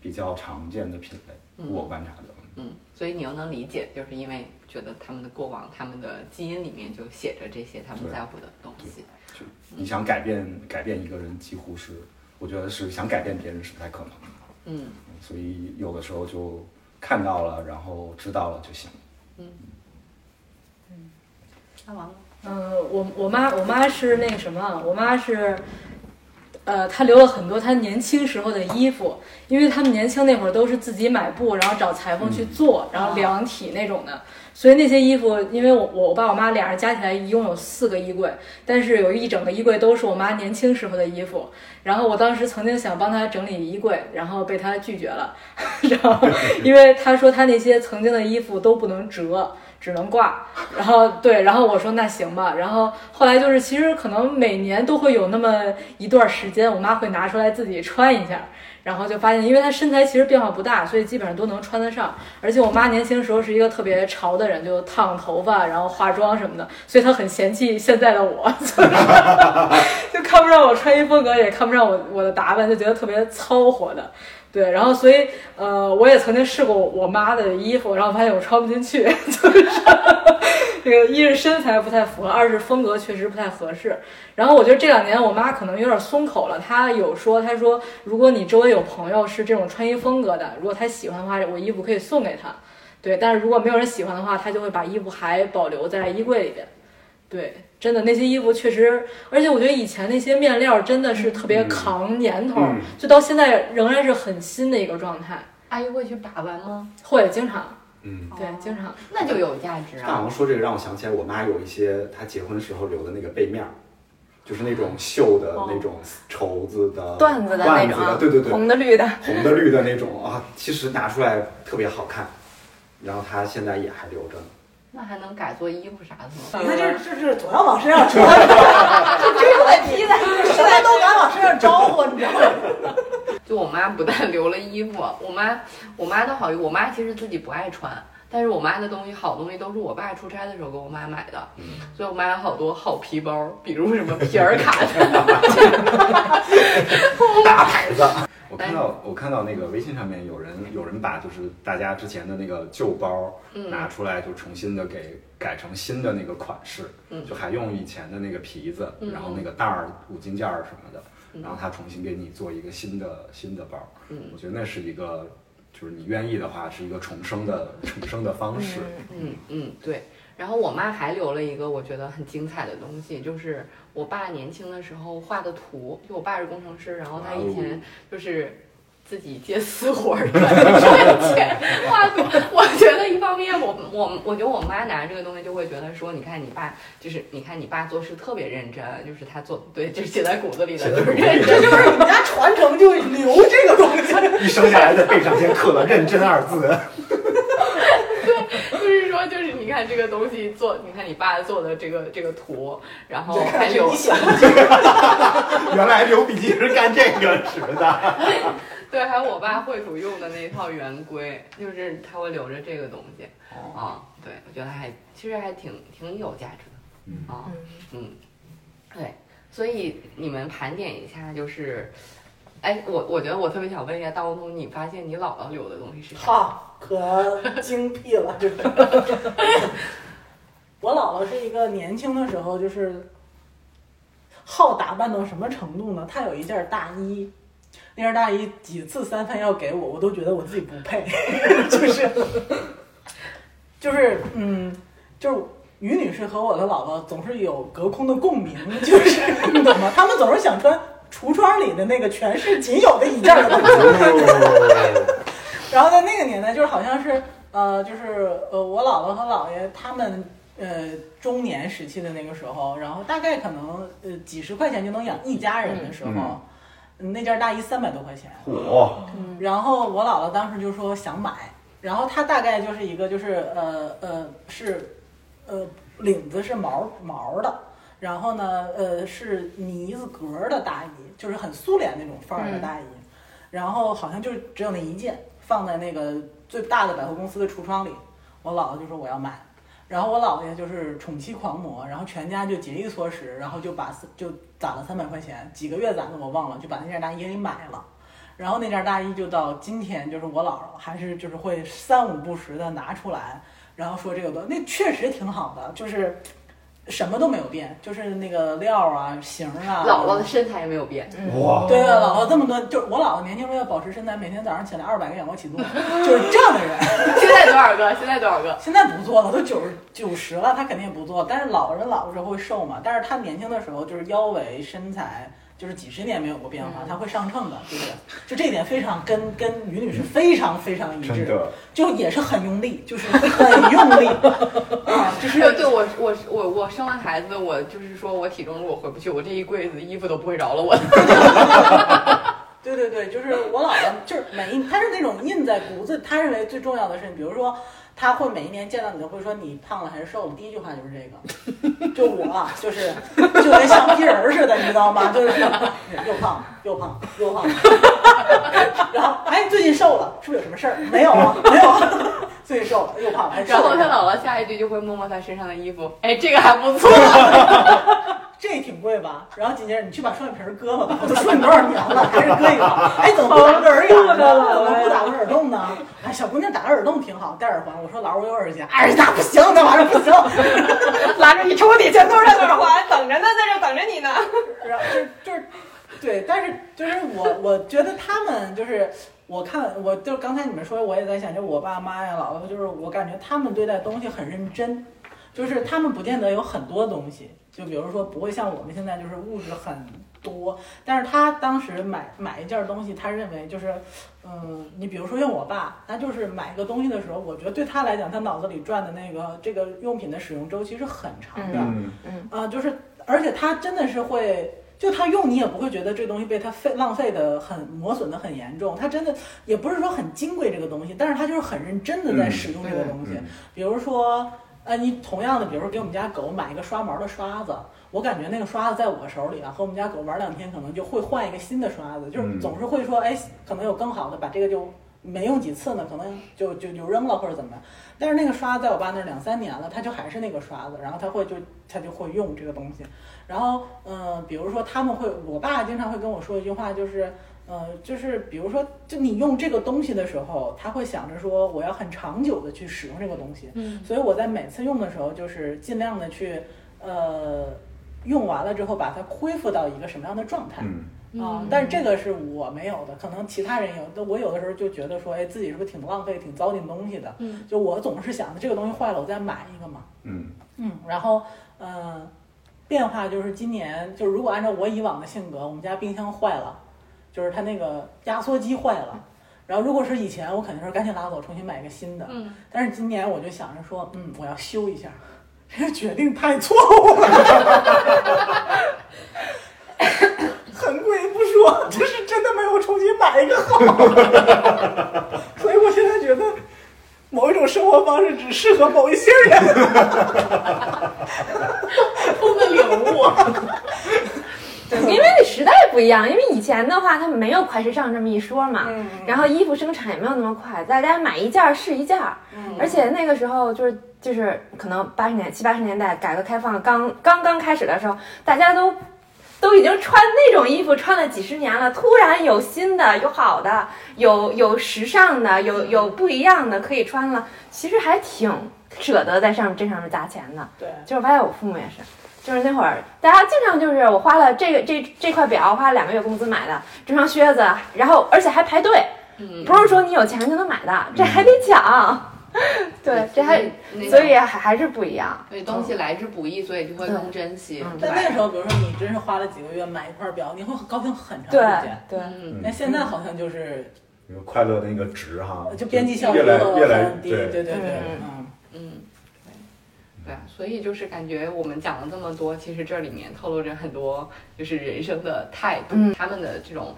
比较常见的品类，我观察的。嗯，所以你又能理解，就是因为觉得他们的过往、他们的基因里面就写着这些他们在乎的东西。就你想改变改变一个人，几乎是我觉得是想改变别人是不太可能的。嗯所以有的时候就看到了，然后知道了就行。那完了。嗯，我我妈我妈是那个什么，我妈是，呃，她留了很多她年轻时候的衣服，因为他们年轻那会儿都是自己买布，然后找裁缝去做，然后量体那种的，所以那些衣服，因为我我爸我妈俩人加起来一共有四个衣柜，但是有一整个衣柜都是我妈年轻时候的衣服，然后我当时曾经想帮她整理衣柜，然后被她拒绝了，(laughs) 然后因为她说她那些曾经的衣服都不能折。只能挂，然后对，然后我说那行吧，然后后来就是其实可能每年都会有那么一段时间，我妈会拿出来自己穿一下，然后就发现，因为她身材其实变化不大，所以基本上都能穿得上。而且我妈年轻时候是一个特别潮的人，就烫头发，然后化妆什么的，所以她很嫌弃现在的我，(laughs) 就是就看不上我穿衣风格，也看不上我我的打扮，就觉得特别糙活的。对，然后所以呃，我也曾经试过我妈的衣服，然后发现我穿不进去，(laughs) 就是这个一是身材不太符合，二是风格确实不太合适。然后我觉得这两年我妈可能有点松口了，她有说，她说如果你周围有朋友是这种穿衣风格的，如果她喜欢的话，我衣服可以送给她。对，但是如果没有人喜欢的话，她就会把衣服还保留在衣柜里边。对，真的那些衣服确实，而且我觉得以前那些面料真的是特别扛年头，嗯就到现在仍然是很新的一个状态。阿姨会去把玩吗？会经常，嗯，对，经常。那就有价值啊。大王说这个让我想起来，我妈有一些她结婚时候留的那个背面儿，就是那种绣的那种绸子的缎子的那种啊缎子的，对对对，红的绿的，红的绿的那种啊，其实拿出来特别好看，然后她现在也还留着呢。那还能改做衣服啥的吗？你看这这这总要往身上穿，(laughs) 这个问题呢，现在都敢往身上招呼，你知道吗？就我妈不但 (laughs) 留了衣服，我妈我妈的好，我妈其实自己不爱穿，但是我妈的东西好东西都是我爸出差的时候给我妈买的，所以我妈有好多好皮包，比如什么皮尔卡的，(laughs) 大牌子。(laughs) 我看到我看到那个微信上面有人有人把就是大家之前的那个旧包嗯拿出来，就重新的给改成新的那个款式，嗯就还用以前的那个皮子，嗯然后那个带儿、五金件儿什么的，然后他重新给你做一个新的新的包。嗯我觉得那是一个，就是你愿意的话，是一个重生的重生的方式。嗯嗯对。然后我妈还留了一个我觉得很精彩的东西，就是我爸年轻的时候画的图。就我爸是工程师，然后他以前就是自己接私活儿赚赚钱画图。我觉得一方面我我我觉得我妈拿这个东西就会觉得说，你看你爸就是你看你爸做事特别认真，就是他做对，就是写在骨子里的，就是认真。就是你们家传承就留这个东西。(laughs) 一生下来在背上先刻了“认真”二字。这个东西做，你看你爸做的这个这个图，然后还有 (laughs) (laughs) 原来留笔记是干这个使的。对，还有我爸绘图用的那套圆规，就是他会留着这个东西啊。对，我觉得还其实还挺挺有价值的嗯啊。嗯，对，所以你们盘点一下，就是，哎，我我觉得我特别想问一下大红彤，你发现你姥姥留的东西是啥？哈，可精辟了，这个。我姥姥是一个年轻的时候就是好打扮到什么程度呢？她有一件大衣，那件大衣几次三番要给我，我都觉得我自己不配，(laughs) 就是就是嗯，就是于女士和我的姥姥总是有隔空的共鸣，就是你懂吗？他们总是想穿橱窗里的那个全市仅有的一件的。(laughs) 然后在那个年代，就是好像是呃，就是呃，我姥姥和姥爷他们呃中年时期的那个时候，然后大概可能呃几十块钱就能养一家人的时候，嗯那件大衣三百多块钱。嚯！然后我姥姥当时就说想买，然后它大概就是一个就是呃呃是呃领子是毛毛的，然后呢呃是呢子格的大衣，就是很苏联那种范儿的大衣，然后好像就是只有那一件，放在那个最大的百货公司的橱窗里。我姥姥就说我要买，然后我姥爷就是宠妻狂魔，然后全家就节衣缩食，然后就把就攒了三百块钱，几个月攒的我忘了，就把那件大衣给买了。然后那件大衣就到今天，就是我姥姥还是就是会三五不时的拿出来，然后说这个东，那确实挺好的，就是什么都没有变，就是那个料啊、型啊。姥姥的身材也没有变。哇，对啊，姥姥这么多，就是我姥姥年轻时候要保持身材，每天早上起来二百个仰卧起坐，(laughs) 就是这样的人。现在多少个？现在多少个？现在不做了，都九十九十了，她肯定也不做。但是老人老的时候会瘦嘛，但是她年轻的时候就是腰围身材。就是几十年没有过变化，它会上秤的，对不对？就这一点非常跟跟于女士非常非常一致，就也是很用力，就是很用力 (laughs) 啊。就是对我我我我生完孩子，我就是说我体重如果回不去，我这一柜子衣服都不会饶了我。对对对，就是我姥姥，就是每一，她是那种印在骨子，她认为最重要的是，比如说。他会每一年见到你都会说你胖了还是瘦了，第一句话就是这个。(laughs) 就我就是就跟橡皮人似的，你知道吗？就是又胖又胖又胖。(laughs) 然后哎，最近瘦了，是不是有什么事儿？没有啊，(laughs) 没有啊。最近瘦了又胖了，然后他姥姥下一句就会摸摸他身上的衣服，哎，这个还不错。这挺贵吧？然后紧接着你去把双眼皮割了吧，我都说你多少年了，还是割一个。哎，怎么不打个耳眼呢？怎么不打个耳洞呢？哎，小姑娘打个耳洞挺好，戴耳环。我说老师我有耳夹，哎，那不行，那玩意儿不行。拉着一抽屉全都是耳环，等着呢，在这等着你呢。然后就就是，对，但是就是我我觉得他们就是，我看我就刚才你们说，我也在想，就我爸妈呀、姥姥，就是我感觉他们对待东西很认真，就是他们不见得有很多东西。就比如说，不会像我们现在就是物质很多，但是他当时买买一件东西，他认为就是，嗯，你比如说像我爸，他就是买一个东西的时候，我觉得对他来讲，他脑子里转的那个这个用品的使用周期是很长的，嗯嗯，啊，就是而且他真的是会，就他用你也不会觉得这东西被他费浪费的很磨损的很严重，他真的也不是说很金贵这个东西，但是他就是很认真的在使用这个东西，比如说。呃，你同样的，比如说给我们家狗买一个刷毛的刷子，我感觉那个刷子在我手里啊，和我们家狗玩两天，可能就会换一个新的刷子，就是总是会说，哎，可能有更好的，把这个就没用几次呢，可能就就就扔了或者怎么样。但是那个刷子在我爸那两三年了，他就还是那个刷子，然后他会就他就会用这个东西。然后，嗯，比如说他们会，我爸经常会跟我说一句话，就是。呃，就是比如说，就你用这个东西的时候，他会想着说我要很长久的去使用这个东西，嗯，所以我在每次用的时候，就是尽量的去，呃，用完了之后把它恢复到一个什么样的状态，嗯，啊，但是这个是我没有的，可能其他人有，我有的时候就觉得说，哎，自己是不是挺浪费、挺糟践东西的，嗯，就我总是想着这个东西坏了，我再买一个嘛，嗯。嗯，然后，呃，变化就是今年，就是如果按照我以往的性格，我们家冰箱坏了。就是它那个压缩机坏了，然后如果是以前，我肯定是赶紧拉走，重新买一个新的。嗯。但是今年我就想着说，嗯，我要修一下，这个决定太错误了。(laughs) 很贵不说，就是真的没有重新买一个好。(laughs) 所以我现在觉得，某一种生活方式只适合某一些人。(laughs) 我的领悟。因为那时代不一样，因为以前的话，它没有快时尚这么一说嘛，然后衣服生产也没有那么快，大家买一件是一件，而且那个时候就是就是可能八十年七八十年代改革开放刚刚刚开始的时候，大家都都已经穿那种衣服穿了几十年了，突然有新的有好的有有时尚的有有不一样的可以穿了，其实还挺舍得在上面这上面砸钱的，对，就是发现我父母也是。就是那会儿，大家经常就是我花了这个这这块表，花了两个月工资买的这双靴子，然后而且还排队，不是说你有钱就能买的，这还得抢。(laughs) 对，这还所以还还是不一样。所以东西来之不易，所以就会更珍惜。但那个时候，比如说你真是花了几个月买一块表，你会高兴很长时间。对，那现在好像就是快乐的那个值哈，就边际效益越来越来低。对对对，嗯嗯。对啊，所以就是感觉我们讲了这么多，其实这里面透露着很多就是人生的态度，他们的这种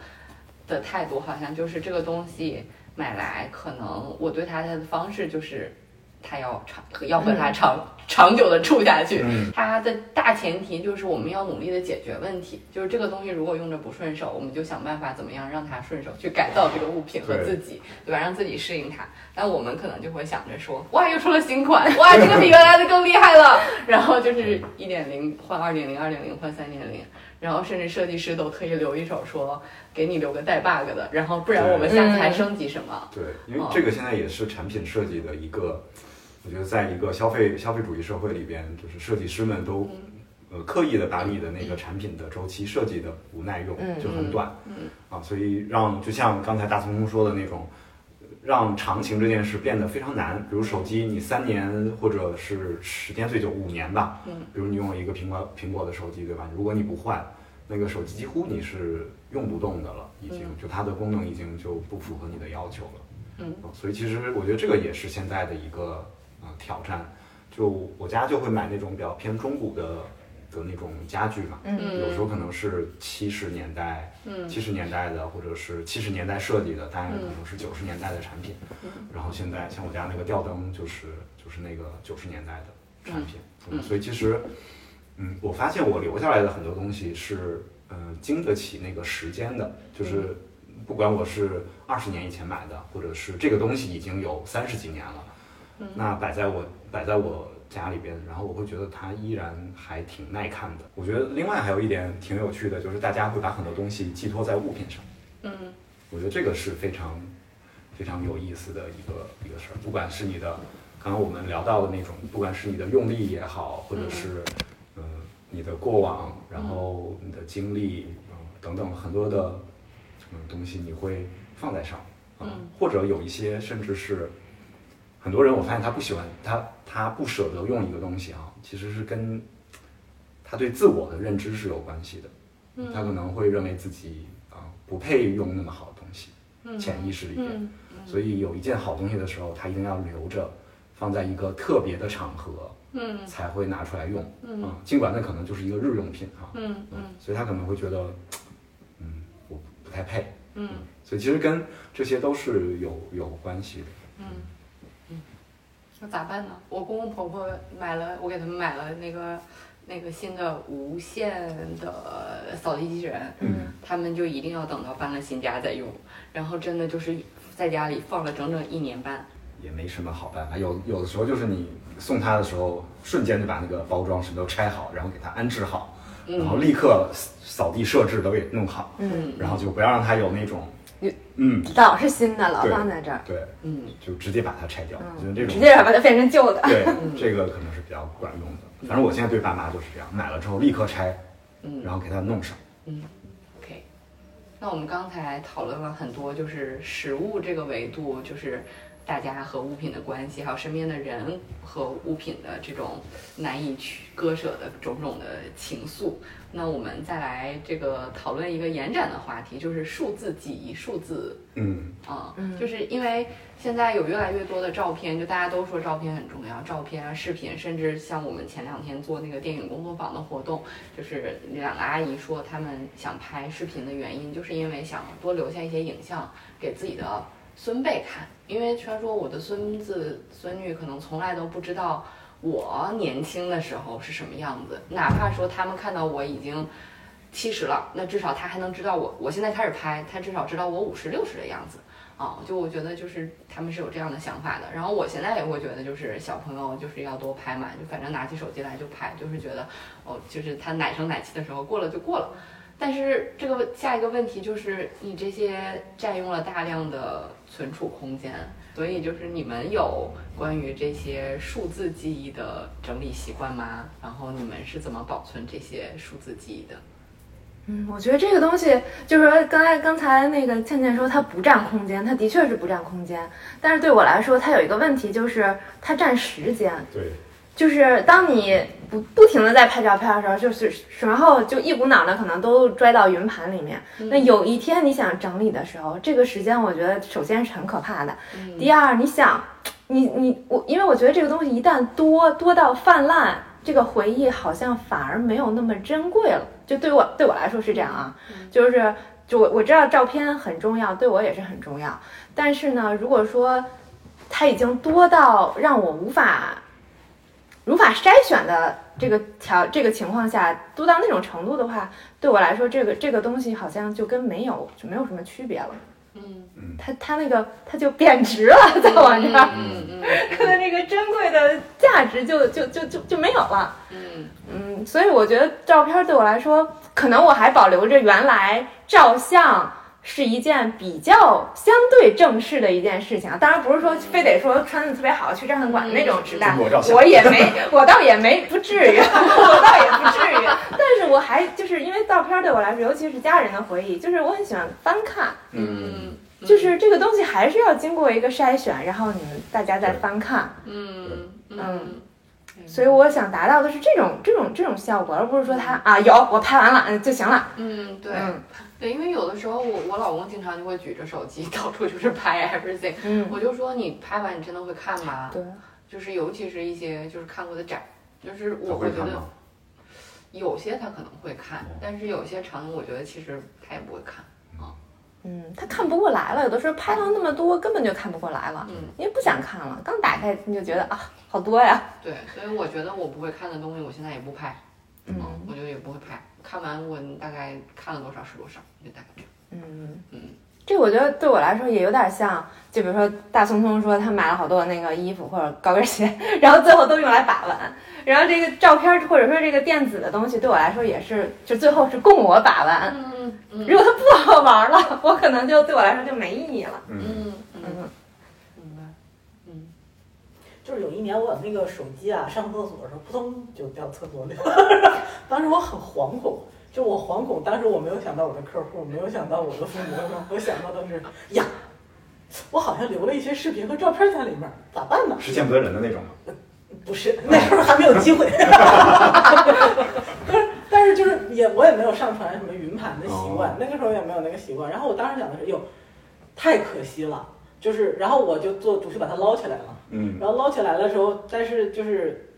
的态度好像就是这个东西，买来，可能我对它的方式就是。它要长，要和它长、长久的处下去。嗯它的大前提就是我们要努力的解决问题，就是这个东西如果用着不顺手，我们就想办法怎么样让它顺手，去改造这个物品和自己，对吧？让自己适应它。但我们可能就会想着说，哇，又出了新款，(laughs) 哇，这个比原来的更厉害了。然后就是一点零换二点零，二点零换三点零，然后甚至设计师都特意留一手说，给你留个带 bug 的，然后不然我们下次还升级什么？对，因为这个现在也是产品设计的一个，我觉得在一个消费消费主义社会里边，就是设计师们都呃刻意的把你的那个产品的周期设计的不耐用，嗯就很短，嗯啊，所以让就像刚才大聪聪说的那种。让长情这件事变得非常难，比如手机，你三年或者是时间最久五年吧，嗯，比如你用了一个苹果苹果的手机，对吧？如果你不换，那个手机几乎你是用不动的了，已经就它的功能已经就不符合你的要求了。嗯呃，所以其实我觉得这个也是现在的一个呃挑战。就我家就会买那种比较偏中古的的那种家具嘛，嗯。有时候可能是七十年代、嗯。七十年代的，或者是七十年代设计的，当然可能是九十年代的产品。嗯。然后现在像我家那个吊灯就是就是那个九十年代的产品，嗯。嗯所以其实，嗯，我发现我留下来的很多东西是，呃，经得起那个时间的，就是不管我是二十年以前买的，或者是这个东西已经有三十几年了，嗯那摆在我摆在我家里边，然后我会觉得它依然还挺耐看的。我觉得另外还有一点挺有趣的，就是大家会把很多东西寄托在物品上。嗯我觉得这个是非常非常有意思的一个一个事儿，不管是你的刚刚我们聊到的那种，不管是你的用力也好，或者是嗯、呃你的过往，然后你的经历，嗯、等等很多的嗯东西，你会放在上，啊嗯或者有一些甚至是很多人，我发现他不喜欢他他不舍得用一个东西啊，其实是跟他对自我的认知是有关系的。嗯。他可能会认为自己啊、不配用那么好的东西，嗯。潜意识里边，嗯所以有一件好东西的时候，他一定要留着，放在一个特别的场合嗯。才会拿出来用，嗯。啊尽管那可能就是一个日用品哈，嗯嗯。所以他可能会觉得，嗯，我不太配，嗯。所以其实跟这些都是有有关系的。嗯嗯，那咋办呢？我公公婆婆买了，我给他们买了那个那个新的无线的扫地机器人，嗯他们就一定要等到搬了新家再用，然后真的就是在家里放了整整一年半。也没什么好办法，有有的时候就是你送他的时候，瞬间就把那个包装什么都拆好，然后给他安置好，然后立刻扫地设置都给弄好，嗯，然后就不要让他有那种有，嗯，老是新的，老放在这儿，对，嗯。就直接把它拆掉，嗯。就是这种。直接把它变成旧的。对，这个可能是比较管用的。反正我现在对爸妈就是这样，买了之后立刻拆，嗯。然后给它弄上。嗯 OK，那我们刚才讨论了很多，就是食物这个维度，就是大家和物品的关系，还有身边的人和物品的这种难以去割舍的种种的情愫。那我们再来这个讨论一个延展的话题，就是数字记忆、数字嗯。啊，嗯。就是因为现在有越来越多的照片，就大家都说照片很重要，照片啊、视频，甚至像我们前两天做那个电影工作坊的活动，就是两个阿姨说她们想拍视频的原因，就是因为想多留下一些影像给自己的孙辈看，因为虽然说我的孙子孙女可能从来都不知道我年轻的时候是什么样子，哪怕说他们看到我已经。七十了，那至少他还能知道我，我现在开始拍，他至少知道我五十六十的样子。啊，就我觉得就是他们是有这样的想法的。然后我现在也会觉得，就是小朋友就是要多拍嘛，就反正拿起手机来就拍，就是觉得哦，就是他奶声奶气的时候过了就过了。但是这个问下一个问题就是，你这些占用了大量的存储空间，所以就是你们有关于这些数字记忆的整理习惯吗？然后你们是怎么保存这些数字记忆的？嗯，我觉得这个东西就是说，刚才刚才那个倩倩说它不占空间，它的确是不占空间。但是对我来说，它有一个问题，就是它占时间。对，就是当你不不停的在拍照片的时候，就是然后就一股脑的可能都拽到云盘里面。那有一天你想整理的时候，这个时间我觉得首先是很可怕的。第二，你想，你你我，因为我觉得这个东西一旦多多到泛滥，这个回忆好像反而没有那么珍贵了。就对我对我来说是这样啊，就是就我我知道照片很重要，对我也是很重要。但是呢，如果说它已经多到让我无法无法筛选的这个条这个情况下，多到那种程度的话，对我来说，这个这个东西好像就跟没有就没有什么区别了。嗯它它那个它就贬值了，在我这儿，嗯嗯 (laughs) 它的那个珍贵的价值就就就就就没有了。嗯嗯，所以我觉得照片对我来说，可能我还保留着原来照相是一件比较相对正式的一件事情啊。当然不是说非得说穿的特别好去照相馆那种时代我也没，我倒也没不至于，(laughs) 我倒也不至于。但是我还就是因为照片对我来说，尤其是家人的回忆，就是我很喜欢翻看。嗯，就是这个东西还是要经过一个筛选，然后你们大家再翻看，嗯嗯所以我想达到的是这种这种这种效果，而不是说他啊有我拍完了嗯就行了，嗯对。嗯。对，因为有的时候我我老公经常就会举着手机到处就是拍 everything，嗯，我就说你拍完你真的会看吗？对，就是尤其是一些就是看过的展，就是我会觉得？有些他可能会看哦，但是有些场景我觉得其实他也不会看。嗯，他看不过来了，有的时候拍到那么多根本就看不过来了，嗯，因为不想看了，刚打开你就觉得啊好多呀，对，所以我觉得我不会看的东西，我现在也不拍，嗯我觉得也不会拍。看完我大概看了多少是多少，就大概这样。嗯嗯，这我觉得对我来说也有点像，就比如说大聪聪说他买了好多那个衣服或者高跟鞋，(laughs) 然后最后都用来把玩，然后这个照片或者说这个电子的东西对我来说也是，就最后是供我把玩。嗯嗯如果它不好玩了，我可能就对我来说就没意义了。嗯，嗯嗯，嗯明白。嗯就是有一年我那个手机啊，上厕所的时候扑通就掉厕所里了，(laughs) 当时我很惶恐，就我惶恐，当时我没有想到我的客户，没有想到我的父母，我想到的是呀，我好像留了一些视频和照片在里面，咋办呢？是见不得人的那种吗？不是，(laughs) 那时候还没有机会。但 (laughs) 是但是就是也我也没有上传什么云盘的习惯，哦那个时候也没有那个习惯。然后我当时想的是，哟，太可惜了，就是然后我就做主去把它捞起来了。嗯然后捞起来的时候，但是就是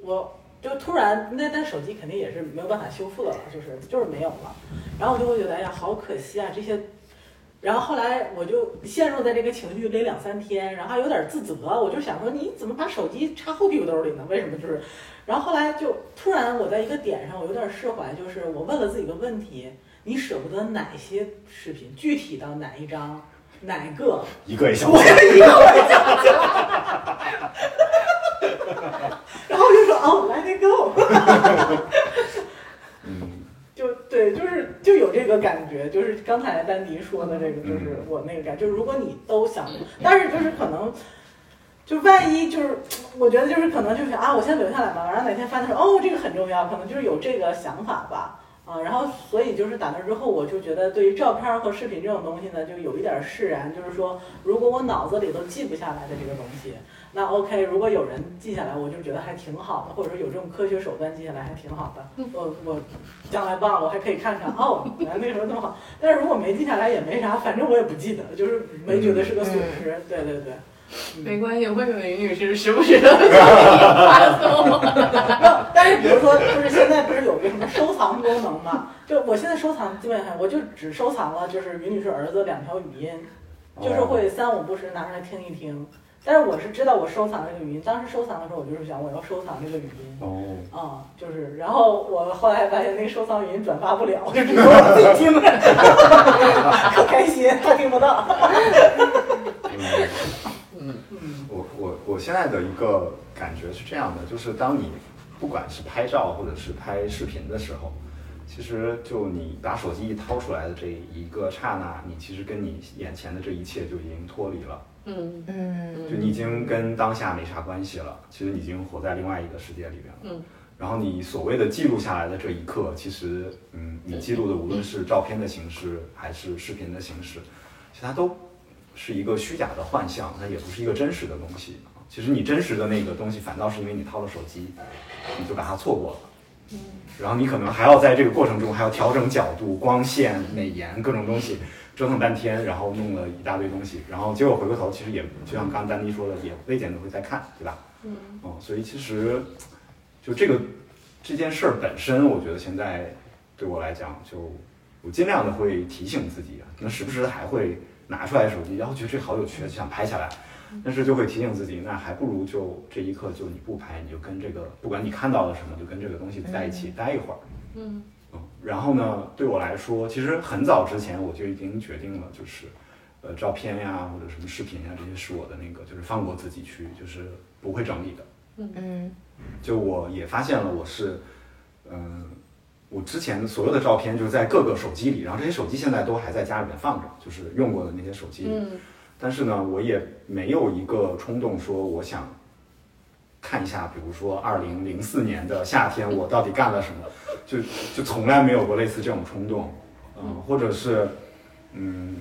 我就突然那但手机肯定也是没有办法修复的了，就是就是没有了。然后我就会觉得，哎呀，好可惜啊，这些。然后后来我就陷入在这个情绪里两三天，然后还有点自责，我就想说你怎么把手机插后屁股兜里呢？为什么就是？然后后来就突然我在一个点上我有点释怀，就是我问了自己一个问题：你舍不得哪些视频？具体到哪一张？哪个？一个也想我也一个我也想 (laughs) 然后我就说哦，Let it go，(laughs) 对，就是就有这个感觉，就是刚才丹迪说的这个，就是我那个感觉，就是如果你都想，但是就是可能。就万一就是，我觉得就是可能就是啊，我先留下来吧，然后哪天翻的时候，哦，这个很重要，可能就是有这个想法吧，啊，然后所以就是打那之后，我就觉得对于照片和视频这种东西呢，就有一点释然，就是说，如果我脑子里都记不下来的这个东西，那 OK，如果有人记下来，我就觉得还挺好的，或者说有这种科学手段记下来还挺好的，我我将来忘了我还可以看看，哦，原来那时候那么好，但是如果没记下来也没啥，反正我也不记得，就是没觉得是个损失，对对对。没关系，问问云女士时不时的发送。那 (laughs) 但是比如说，就是现在不是有个什么收藏功能嘛？就我现在收藏基本上我就只收藏了，就是云女士儿子两条语音，就是会三五不时拿出来听一听。但是我是知道我收藏这个语音，当时收藏的时候，我就是想我要收藏这个语音。哦，啊、就是，然后我后来发现那个收藏语音转发不了，就只有我自己听，可 (laughs) (laughs) 开心，他听不到。我现在的一个感觉是这样的，就是当你不管是拍照或者是拍视频的时候，其实就你把手机一掏出来的这一个刹那，你其实跟你眼前的这一切就已经脱离了，嗯嗯就你已经跟当下没啥关系了，其实你已经活在另外一个世界里面了。嗯然后你所谓的记录下来的这一刻，其实，嗯，你记录的无论是照片的形式还是视频的形式，其实它都是一个虚假的幻象，它也不是一个真实的东西。其实你真实的那个东西，反倒是因为你掏了手机，你就把它错过了。然后你可能还要在这个过程中还要调整角度、光线、美颜各种东西，折腾半天，然后弄了一大堆东西，然后结果回过头，其实也就像刚刚丹妮说的，也未见得会再看，对吧？嗯哦，所以其实就这个这件事儿本身，我觉得现在对我来讲就我尽量的会提醒自己，那时不时还会拿出来手机，然后觉得这好有趣，就想拍下来。但是就会提醒自己，那还不如就这一刻就你不拍，你就跟这个不管你看到了什么，就跟这个东西在一起待一会儿。嗯嗯，然后呢，对我来说，其实很早之前我就已经决定了，就是呃照片呀或者什么视频呀这些是我的那个，就是放过自己去，就是不会整理的。嗯就我也发现了，我是嗯。我之前所有的照片就是在各个手机里，然后这些手机现在都还在家里面放着，就是用过的那些手机。嗯但是呢，我也没有一个冲动说我想看一下，比如说二零零四年的夏天我到底干了什么，(laughs) 就就从来没有过类似这种冲动，嗯，或者是嗯，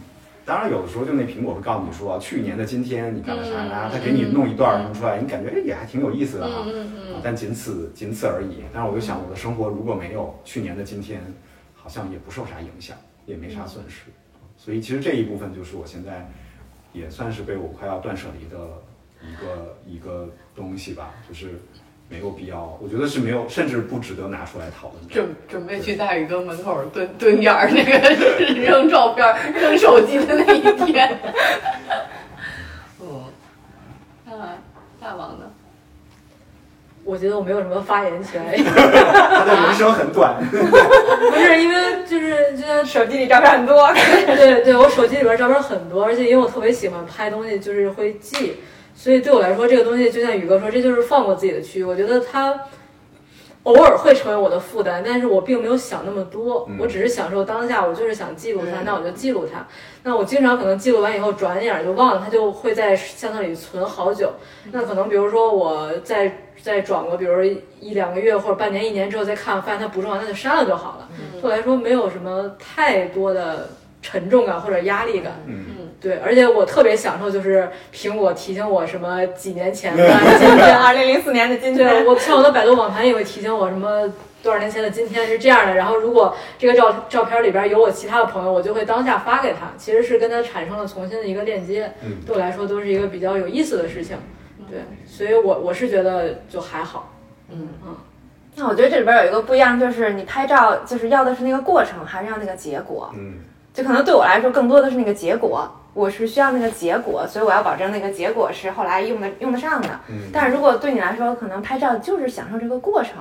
当然有的时候就那苹果会告诉你说，去年的今天你干了啥嗯呀，他给你弄一段什么出来，你感觉哎也还挺有意思的哈，但仅此仅此而已。但是我就想，我的生活如果没有去年的今天，好像也不受啥影响，也没啥损失。所以其实这一部分就是我现在也算是被我快要断舍离的一个一个东西吧，就是没有必要，我觉得是没有，甚至不值得拿出来讨论。准准备去大宇哥门口蹲蹲点儿，那个 (laughs) 扔照片儿、(laughs) 扔手机的那一天。(laughs) 嗯，那大王呢？我觉得我没有什么发言权，他的人生很短，(laughs) 不是因为就是就像手机里照片很多，(laughs) 对对，我手机里边照片很多，而且因为我特别喜欢拍东西，就是会记，所以对我来说，这个东西就像宇哥说，这就是放过自己的区域。我觉得它偶尔会成为我的负担，但是我并没有想那么多，嗯我只是享受当下，我就是想记录它，嗯那我就记录它。那我经常可能记录完以后，转眼就忘了，它就会在相册里存好久。那可能比如说我再再转个，比如说一两个月或者半年、一年之后再看，发现它不重要，那就删了就好了。嗯对我来说没有什么太多的沉重感或者压力感。嗯，对，而且我特别享受，就是苹果提醒我什么几年前的 (laughs) 今天，(laughs) 二零零四年的今对天，我像我的百度网盘也会提醒我什么多少年前的今天是这样的。然后如果这个照照片里边有我其他的朋友，我就会当下发给他，其实是跟他产生了重新的一个链接。嗯对我来说都是一个比较有意思的事情。对，所以我我是觉得就还好。嗯那我觉得这里边有一个不一样，就是你拍照就是要的是那个过程，还是要那个结果？嗯就可能对我来说，更多的是那个结果，我是需要那个结果，所以我要保证那个结果是后来用的用得上的。嗯，但是如果对你来说，可能拍照就是享受这个过程，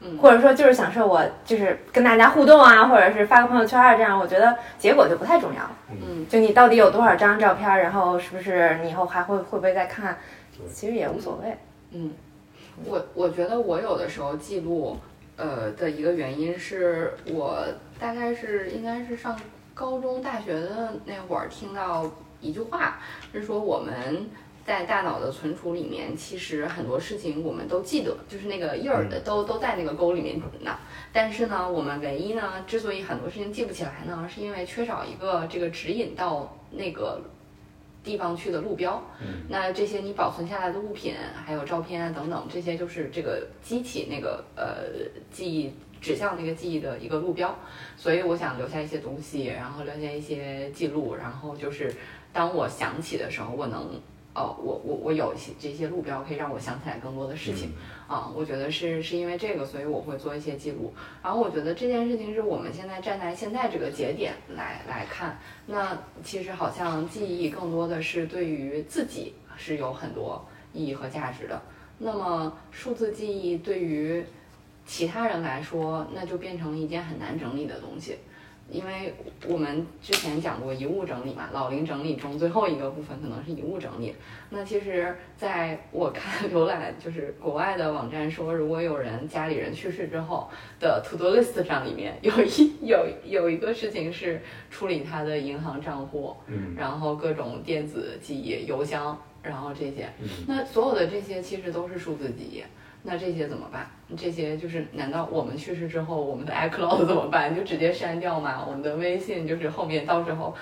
嗯或者说就是享受我就是跟大家互动啊，或者是发个朋友圈啊，这样我觉得结果就不太重要了。嗯就你到底有多少张照片，然后是不是你以后还会会不会再看，其实也无所谓。嗯，我我觉得我有的时候记录，呃的一个原因是我大概是应该是上高中、大学的那会儿听到一句话，是说我们在大脑的存储里面，其实很多事情我们都记得，就是那个印儿的都都在那个沟里面呢。但是呢，我们唯一呢，之所以很多事情记不起来呢，是因为缺少一个这个指引到那个地方去的路标。嗯那这些你保存下来的物品，还有照片啊等等，这些就是这个激起那个呃记忆指向那个记忆的一个路标。所以我想留下一些东西，然后留下一些记录，然后就是当我想起的时候，我能。哦，我我我有一些这些路标可以让我想起来更多的事情啊、我觉得是是因为这个，所以我会做一些记录。然后我觉得这件事情是我们现在站在现在这个节点来来看，那其实好像记忆更多的是对于自己是有很多意义和价值的。那么数字记忆对于其他人来说，那就变成了一件很难整理的东西。因为我们之前讲过遗物整理嘛，老龄整理中最后一个部分可能是遗物整理。那其实在我看浏览就是国外的网站说，如果有人家里人去世之后的 to do list 上里面 (laughs) 有一有有一个事情是处理他的银行账户，嗯然后各种电子记忆、邮箱，然后这些，嗯那所有的这些其实都是数字记忆。那这些怎么办？这些就是难道我们去世之后，我们的 iCloud (laughs) 怎么办？就直接删掉吗？我们的微信就是后面到时候，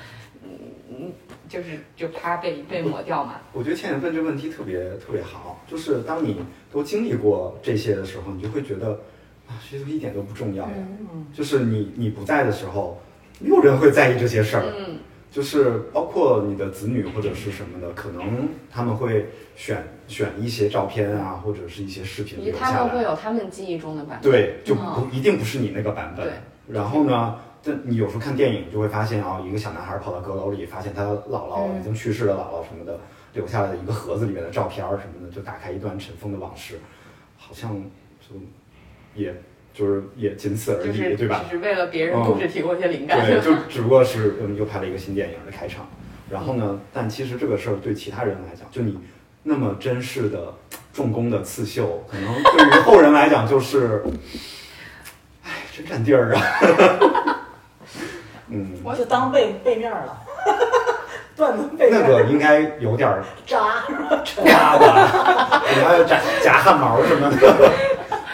嗯嗯，就是就啪被被抹掉嘛？我觉得倩倩问这个问题特别特别好，就是当你都经历过这些的时候，你就会觉得啊，这些都一点都不重要。嗯就是你你不在的时候，没有人会在意这些事儿。嗯就是包括你的子女或者是什么的，可能他们会选选一些照片啊，或者是一些视频留他下来。们会有他们记忆中的版本。对，就不、哦一定不是你那个版本。对然后呢，这你有时候看电影就会发现啊，一个小男孩跑到阁楼里，发现他姥姥已经去世的姥姥什么的留下来的一个盒子里面的照片儿什么的，就打开一段尘封的往事，好像就也就是也仅此而已，就是对吧？只是为了别人故事提供一些灵感。对，就只不过是嗯又拍了一个新电影的开场，然后呢，但其实这个事儿对其他人来讲，就你那么珍视的重工的刺绣，可能对于后人来讲就是，(laughs) 哎，真占地儿啊。(laughs) 嗯，我就当背背面了，(laughs) 段子背面那个应该有点儿扎。扎吧，你还要夹夹汗毛什么的，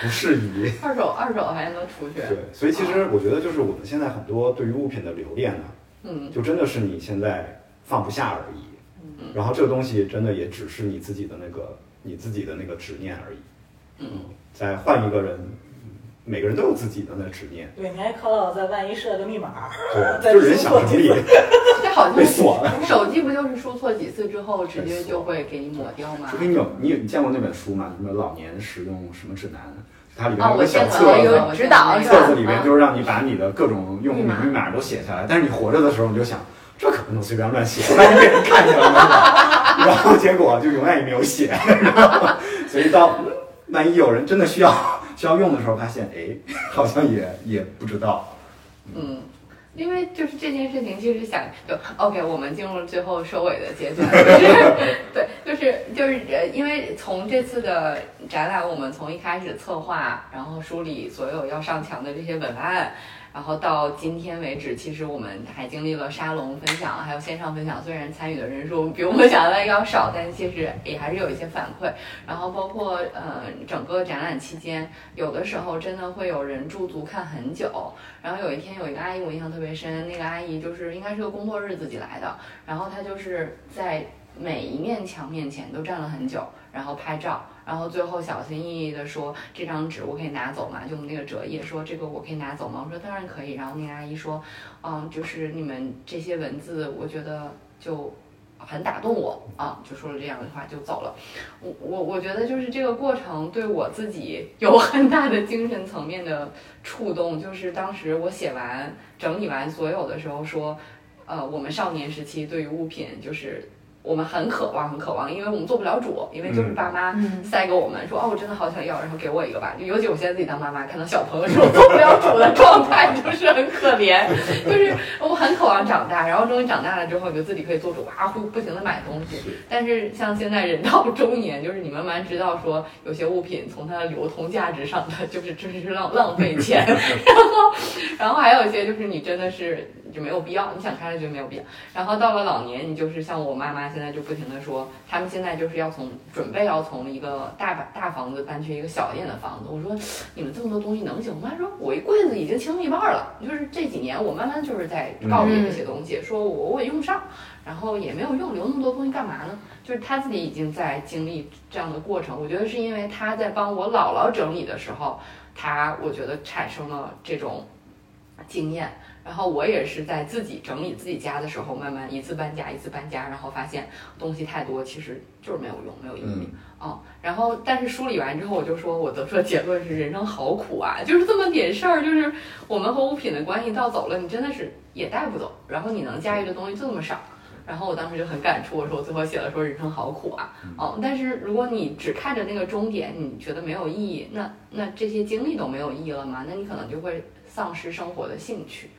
不适宜。(laughs) 二手二手还能出去。对，所以其实我觉得就是我们现在很多对于物品的留恋呢，嗯，就真的是你现在放不下而已。嗯然后这个东西真的也只是你自己的那个你自己的那个执念而已。嗯，再换一个人，嗯每个人都有自己的那执念。对，你还考老在万一设个密码，对，(laughs) 就是人想什么也这好像 (laughs) 被锁了。手机不就是输错几次之后，直接就会给你抹掉吗除？非你有你有你见过那本书吗？什么老年使用什么指南？它里面哦，有个小册子，那个，我指导见过那个册子里面嗯就是让你把你的各种用户密码名密码都写下来，但是你活着的时候你就想，这可不能随便乱写，万一被人看见了呢，(laughs) 然后结果就永远也没有写，所以到嗯万一有人真的需要需要用的时候，发现哎，好像也 (laughs) 也不知道，嗯，因为就是这件事情，其实想就 OK，我们进入最后收尾的阶段，(laughs) 就是对，就是就是呃，因为从这次的展览，我们从一开始策划，然后梳理所有要上墙的这些文案。然后到今天为止，其实我们还经历了沙龙分享，还有线上分享。虽然参与的人数比我们想象的要少，但其实也还是有一些反馈。然后包括呃整个展览期间，有的时候真的会有人驻足看很久。然后有一天有一个阿姨我印象特别深，那个阿姨就是应该是个工作日自己来的，然后她就是在每一面墙面前都站了很久，然后拍照。然后最后小心翼翼地说：“这张纸我可以拿走吗？就我们那个折页，说这个我可以拿走吗？”我说：“当然可以。”然后那个阿姨说：“嗯，就是你们这些文字，我觉得就很打动我啊，就说了这样的话就走了。我我我觉得就是这个过程对我自己有很大的精神层面的触动，就是当时我写完整理完所有的时候说，呃，我们少年时期对于物品就是。我们很渴望，很渴望，因为我们做不了主，因为就是爸妈嗯塞给我们说，哦，我真的好想要，然后给我一个吧。就尤其我现在自己当妈妈，看到小朋友这种做不了主的状态，就是很可怜。就是我很渴望长大，然后终于长大了之后，你就自己可以做主，啊，会不停的买东西。但是像现在人到中年，就是你慢慢知道说，有些物品从它的流通价值上，它就是真是浪浪费钱。(laughs) 然后，然后还有一些就是你真的是就没有必要，你想开了就没有必要。然后到了老年，你就是像我妈妈现在就不停的说，他们现在就是要从准备要从一个大把大房子搬去一个小一点的房子。我说你们这么多东西能行？我妈说我一柜子已经清一半了，就是这几年我慢慢就是在告别这些东西，说我我也用不上，然后也没有用，留那么多东西干嘛呢？就是他自己已经在经历这样的过程。我觉得是因为他在帮我姥姥整理的时候，他我觉得产生了这种经验。然后我也是在自己整理自己家的时候，慢慢一次搬家一次搬家，然后发现东西太多，其实就是没有用，没有意义。哦，然后但是梳理完之后，我就说我得出的结论是人生好苦啊，就是这么点事儿，就是我们和物品的关系到走了，你真的是也带不走，然后你能驾驭的东西就这么少。然后我当时就很感触，我说我最后写了说人生好苦啊，哦，但是如果你只看着那个终点，你觉得没有意义，那那这些经历都没有意义了吗？那你可能就会丧失生活的兴趣。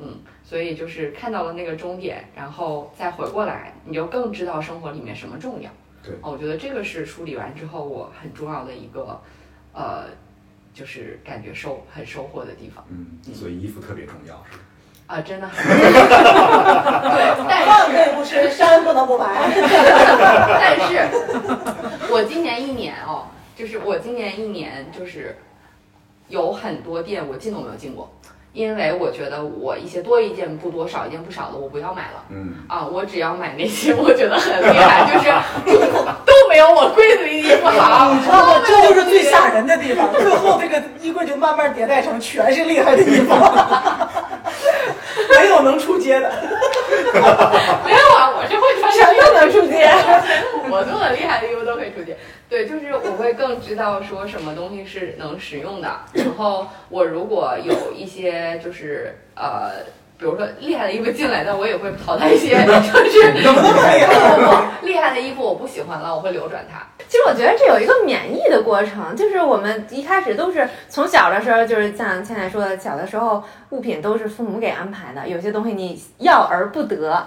嗯，所以就是看到了那个终点，然后再回过来，你就更知道生活里面什么重要。对哦，我觉得这个是梳理完之后我很重要的一个，呃，就是感觉收很收获的地方嗯，所以衣服特别重要，是吧？啊，真的很 (laughs) 对，但饭可以不吃，山不能不爬。(laughs) 但是，我今年一年哦，就是我今年一年就是有很多店我进都没有进过，因为我觉得我一些多一件不多，少一件不少的我不要买了嗯，啊，我只要买那些我觉得很厉害，(laughs) 就是都没有我柜子里衣服好，你知道吗？这就是最吓人的地方，最后这个衣柜就慢慢迭代成全是厉害的衣服，(laughs) 没有能出街的。(laughs) 没有啊，我是会穿全都能出街。我做的厉害的衣服都可以出街。对，就是我会更知道说什么东西是能使用的。然后我如果有一些就是呃，比如说厉害的衣服进来，那我也会淘汰一些，就是不不不，(laughs) 厉害的衣服我不喜欢了，我会流转它。其实我觉得这有一个免疫的过程，就是我们一开始都是从小的时候，就是像倩倩说的，小的时候物品都是父母给安排的，有些东西你要而不得，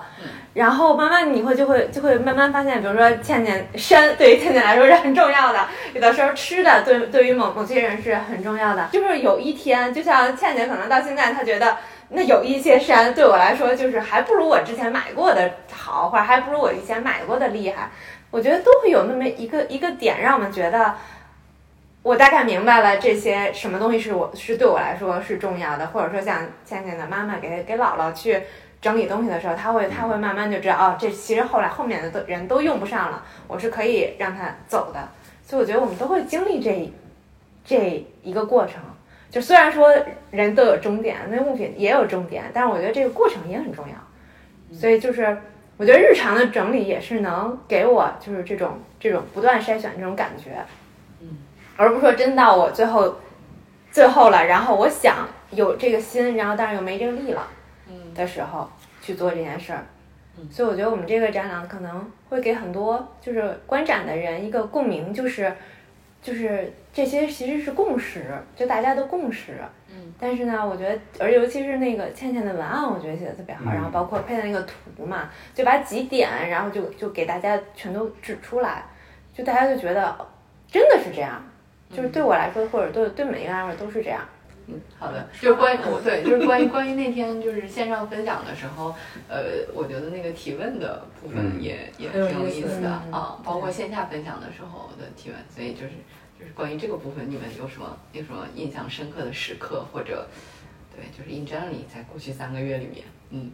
然后慢慢你会就会就会慢慢发现，比如说倩倩山对于倩倩来说是很重要的，有的时候吃的对对于某某些人是很重要的，就是有一天，就像倩倩可能到现在她觉得。那有一些山对我来说，就是还不如我之前买过的好，或者还不如我以前买过的厉害。我觉得都会有那么一个一个点，让我们觉得我大概明白了这些什么东西是我是对我来说是重要的，或者说像倩倩的妈妈给给姥姥去整理东西的时候，她会她会慢慢就知道哦，这其实后来后面的都人都用不上了，我是可以让他走的。所以我觉得我们都会经历这这一个过程。就虽然说人都有终点，那物品也有终点，但是我觉得这个过程也很重要。所以就是我觉得日常的整理也是能给我就是这种这种不断筛选这种感觉，嗯，而不是说真到我最后最后了，然后我想有这个心，然后但是又没这个力了，嗯的时候去做这件事儿。嗯所以我觉得我们这个展览可能会给很多就是观展的人一个共鸣，就是就是这些其实是共识，就大家的共识。嗯，但是呢，我觉得，而尤其是那个倩倩的文案，我觉得写的特别好，嗯然后包括配的那个图嘛，就把几点，然后就就给大家全都指出来，就大家就觉得哦真的是这样，就是对我来说，或者对对每一个人来说都是这样。嗯，好的，就是关于我对，就是关于关于那天就是线上分享的时候，呃，我觉得那个提问的部分嗯。也、也挺有意思意思的嗯。啊，包括线下分享的时候的提问，所以就是就是关于这个部分，你们有什么有什么印象深刻的时刻，或者对，就是 in generally 在过去三个月里面，嗯，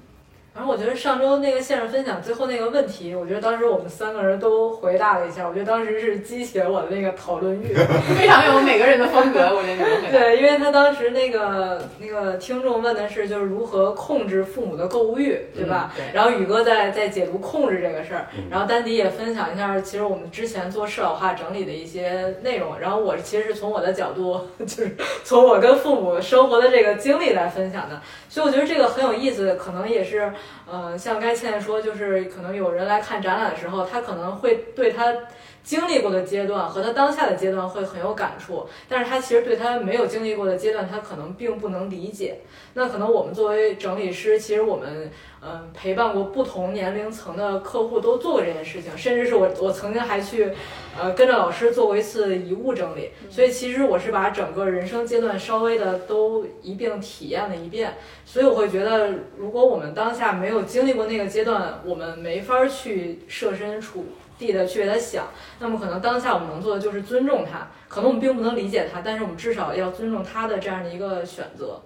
反正我觉得上周那个线上分享最后那个问题，我觉得当时我们三个人都回答了一下，我觉得当时是激起了我的那个讨论欲。(laughs) 非常有每个人的风格，我觉得你们对，因为他当时那个那个听众问的是，就是如何控制父母的购物欲，对吧？嗯对然后宇哥在在解读控制这个事儿嗯，然后丹迪也分享一下，其实我们之前做社老化整理的一些内容。然后我其实是从我的角度，(laughs) 就是从我跟父母生活的这个经历来分享的，所以我觉得这个很有意思，可能也是，呃，像该倩倩说，就是可能有人来看展览的时候，他可能会对他。经历过的阶段和他当下的阶段会很有感触，但是他其实对他没有经历过的阶段，他可能并不能理解。那可能我们作为整理师，其实我们嗯、陪伴过不同年龄层的客户都做过这件事情，甚至是我我曾经还去呃跟着老师做过一次遗物整理，所以其实我是把整个人生阶段稍微的都一并体验了一遍。所以我会觉得，如果我们当下没有经历过那个阶段，我们没法去设身处地的去为他想。那么可能当下我们能做的就是尊重他，可能我们并不能理解他，但是我们至少要尊重他的这样的一个选择。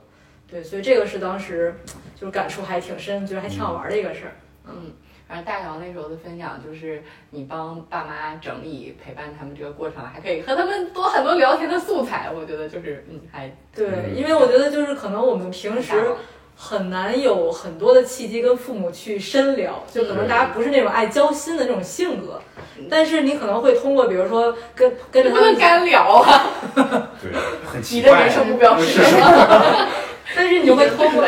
对，所以这个是当时就是感触还挺深，觉得还挺好玩的一个事儿。嗯，反正大乔那时候的分享就是你帮爸妈整理陪伴他们这个过程，还可以和他们多很多聊天的素材，我觉得就是嗯还对，嗯因为我觉得就是可能我们平时很难有很多的契机跟父母去深聊，就可能大家不是那种爱交心的那种性格，但是你可能会通过比如说跟跟着他们干聊啊，(laughs) 对，很奇怪你的。人生目标是是什么？(laughs) 但是你就会通过，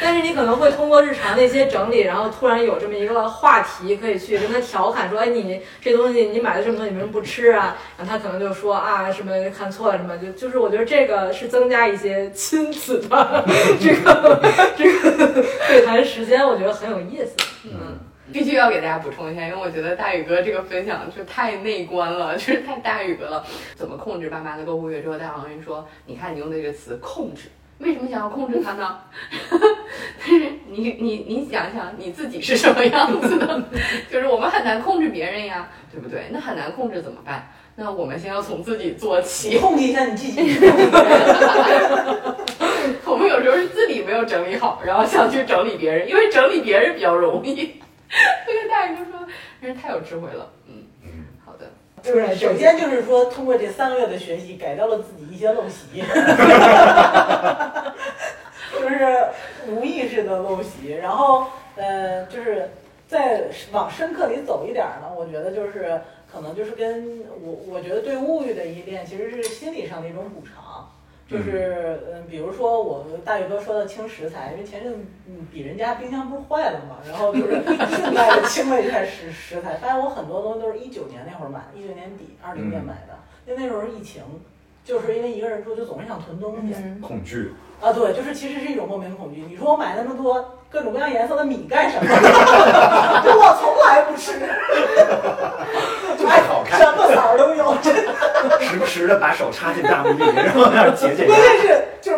但是你可能会通过日常的一些整理，然后突然有这么一个话题可以去跟他调侃说，哎，你这东西你买的这么多，你为什么不吃啊？(laughs) 然后他可能就说啊什么看错了什么，就就是我觉得这个是增加一些亲子的这个这个对谈时间，我觉得很有意思。嗯，必须要给大家补充一下，因为我觉得大宇哥这个分享就太内观了，(laughs) 就是太大宇哥了。怎么控制爸妈的购物欲？之后，大黄人说：“你看你用的这个词‘控制’，为什么想要控制他呢？但 (laughs) 是你你你想想你自己是什么样子的？(laughs) 就是我们很难控制别人呀，对不对？那很难控制怎么办？那我们先要从自己做起。控制一下你自己。我们有时候是自己没有整理好，然后想去整理别人，因为整理别人比较容易。(laughs) 这个大爷就说，真是太有智慧了。嗯，好的。就是首先就是说，通过这三个月的学习，改掉了自己一些陋习，(laughs) 就是无意识的陋习。然后，呃，就是再往深刻里走一点儿呢，我觉得就是可能就是跟我我觉得对物欲的依恋，其实是心理上的一种补偿。就是嗯，比如说我大宇哥说的清食材，因为前阵嗯，比人家冰箱不是坏了嘛，然后就是 (laughs) 顺带的清了一下食食材，发现我很多东西都是一九年那会儿买的，一九年底二零年买的，因为那时候是疫情，就是因为一个人住就总是想囤东西，恐惧。啊，对，就是其实是一种莫名的恐惧。你说我买那么多各种各样颜色的米干什么？我从来不吃。(laughs) 太好看，什么色儿都有，真的。时不时的把手插进大米里，然后那解解关